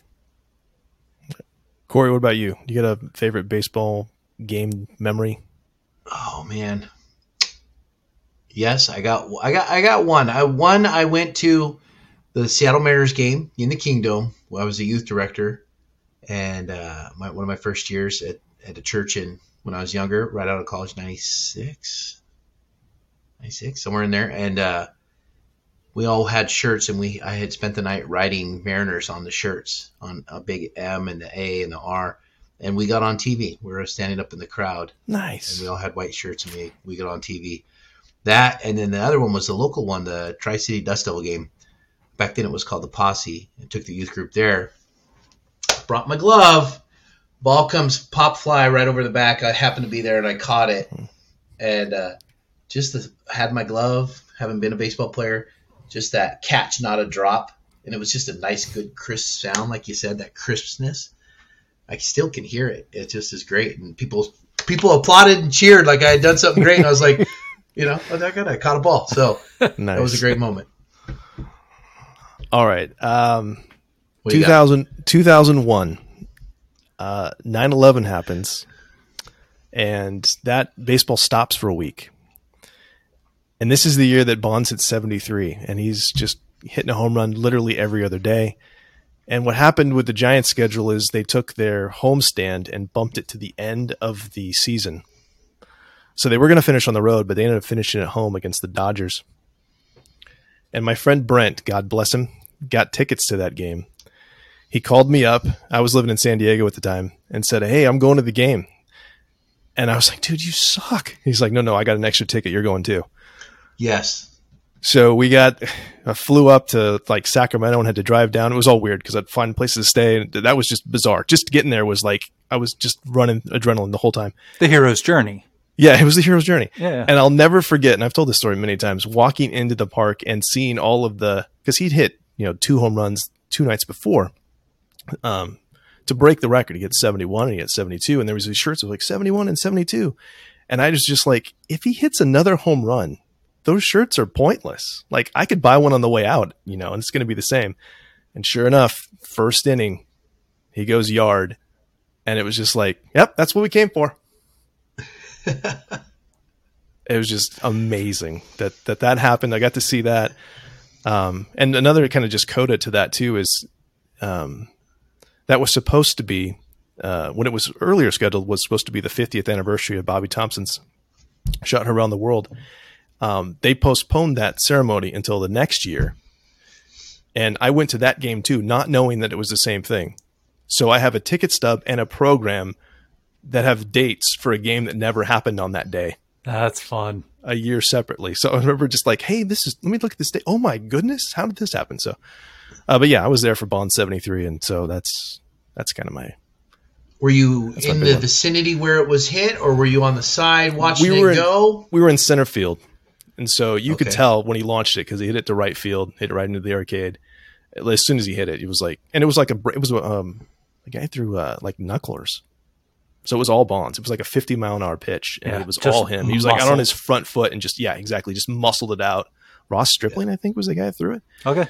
Corey, what about you? Do you got a favorite baseball game memory? Oh man, yes, I got, I got, I got one. I one I went to the Seattle Mariners game in the Kingdome. I was a youth director, and uh, my, one of my first years at, at a church in when I was younger, right out of college, 96, 96, somewhere in there. And uh, we all had shirts, and we I had spent the night writing Mariners on the shirts, on a big M and the A and the R. And we got on TV. We were standing up in the crowd. Nice. And we all had white shirts, and we, we got on TV. That, and then the other one was the local one, the Tri City Dust Devil game back then it was called the Posse. I took the youth group there. Brought my glove. Ball comes pop fly right over the back. I happened to be there and I caught it. And uh, just the, had my glove, having been a baseball player, just that catch, not a drop. And it was just a nice, good, crisp sound, like you said, that crispness. I still can hear it. It just is great. And people people applauded and cheered like I had done something great. And I was like, you know, that good. I caught a ball. So nice. that was a great moment. All right. Um, 2000, 2001. Uh, 9-11 happens, and that baseball stops for a week. And this is the year that Bonds hit 73, and he's just hitting a home run literally every other day. And what happened with the Giants schedule is they took their homestand and bumped it to the end of the season. So they were going to finish on the road, but they ended up finishing at home against the Dodgers. And my friend Brent, God bless him, got tickets to that game. He called me up. I was living in San Diego at the time and said, Hey, I'm going to the game. And I was like, dude, you suck. He's like, no, no, I got an extra ticket. You're going too. Yes. So we got, I flew up to like Sacramento and had to drive down. It was all weird because I'd find places to stay. And that was just bizarre. Just getting there was like, I was just running adrenaline the whole time. The hero's journey. Yeah, it was the hero's journey. Yeah. And I'll never forget, and I've told this story many times, walking into the park and seeing all of the, because he'd hit, you know, two home runs two nights before um, to break the record. He hit 71 and he hit 72. And there was these shirts of like 71 and 72. And I was just like, if he hits another home run, those shirts are pointless. Like I could buy one on the way out, you know, and it's going to be the same. And sure enough, first inning, he goes yard. And it was just like, yep, that's what we came for it was just amazing that that that happened. I got to see that. Um, and another kind of just coda to that too is um, that was supposed to be uh, when it was earlier scheduled was supposed to be the 50th anniversary of Bobby Thomson's shot around the world. Um, they postponed that ceremony until the next year, and I went to that game too, not knowing that it was the same thing. So I have a ticket stub and a program that have dates for a game that never happened on that day. That's fun. A year separately. So I remember just like, hey, this is, let me look at this day. Oh my goodness, how did this happen? So, uh, but yeah, I was there for Bond 73. And so that's, that's kind of my. Were you in the one. vicinity where it was hit or were you on the side watching we were it go? In, we were in center field. And so you okay. could tell when he launched it because he hit it to right field, hit it right into the arcade. As soon as he hit it, it was like, and it was like a, it was, um, a guy threw, uh, like knucklers so it was all Bonds. It was like a 50 mile an hour pitch, and yeah, it was all him. He was like out on his front foot and just yeah, exactly, just muscled it out. Ross Stripling, yeah. I think, was the guy that threw it. Okay.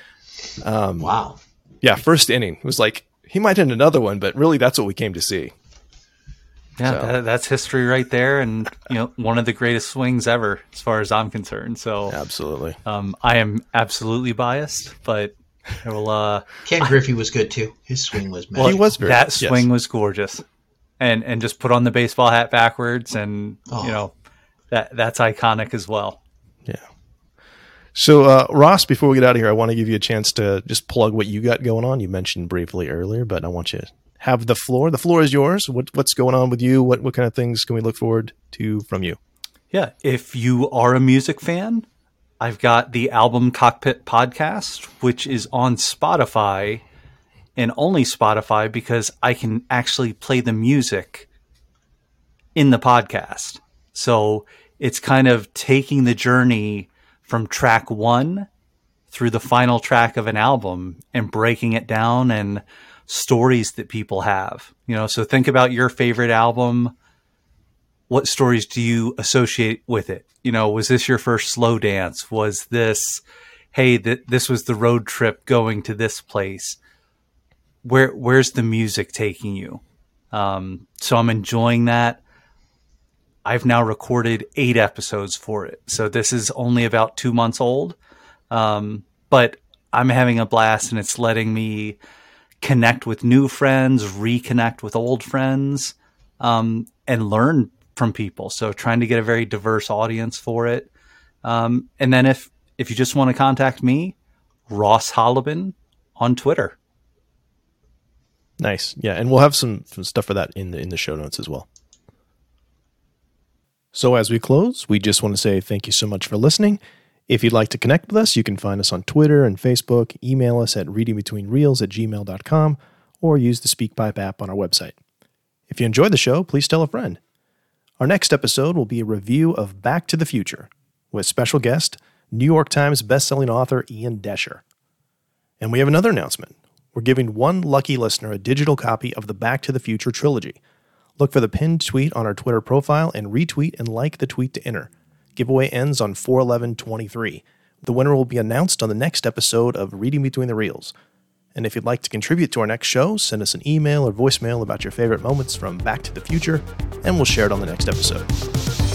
Um, wow. Yeah, first inning. It was like he might hit another one, but really, that's what we came to see. Yeah, So- that, that's history right there, and you know, one of the greatest swings ever, as far as I'm concerned. So, Absolutely. um, I am absolutely biased, but I will. Uh, Ken Griffey was good too. His swing was well, He was very that yes. swing was gorgeous, and and just put on the baseball hat backwards, and Oh. you know, that that's iconic as well. Yeah. So, uh, Ross, before we get out of here, I want to give you a chance to just plug what you got going on. You mentioned briefly earlier, but I want you to have the floor. The floor is yours. What, what's going on with you? What, what kind of things can we look forward to from you? Yeah, if you are a music fan, I've got the Album Cockpit podcast, which is on Spotify and only Spotify because I can actually play the music in the podcast. So it's kind of taking the journey from track one through the final track of an album and breaking it down and stories that people have. You know, so think about your favorite album what stories do you associate with it? You know, was this your first slow dance? Was this, hey, th- this was the road trip going to this place? Where where's the music taking you? Um, so I'm enjoying that. I've now recorded eight episodes for it, so this is only about two months old. Um, but I'm having a blast, and it's letting me connect with new friends, reconnect with old friends, um, and learn from people. So trying to get a very diverse audience for it. Um, and then if if you just want to contact me, Ross Hollebon on Twitter. Nice. Yeah, and we'll have some, some stuff for that in the in the show notes as well. So as we close, we just want to say thank you so much for listening. If you'd like to connect with us, you can find us on Twitter and Facebook, email us at readingbetweenreels at gmail.com, or use the SpeakPipe app on our website. If you enjoyed the show, please tell a friend. Our next episode will be a review of Back to the Future with special guest, New York Times bestselling author Ian Doescher. And we have another announcement. We're giving one lucky listener a digital copy of the Back to the Future trilogy. Look for the pinned tweet on our Twitter profile and retweet and like the tweet to enter. Giveaway ends on 41123. The winner will be announced on the next episode of Reading Between the Reels. And if you'd like to contribute to our next show, send us an email or voicemail about your favorite moments from Back to the Future, and we'll share it on the next episode.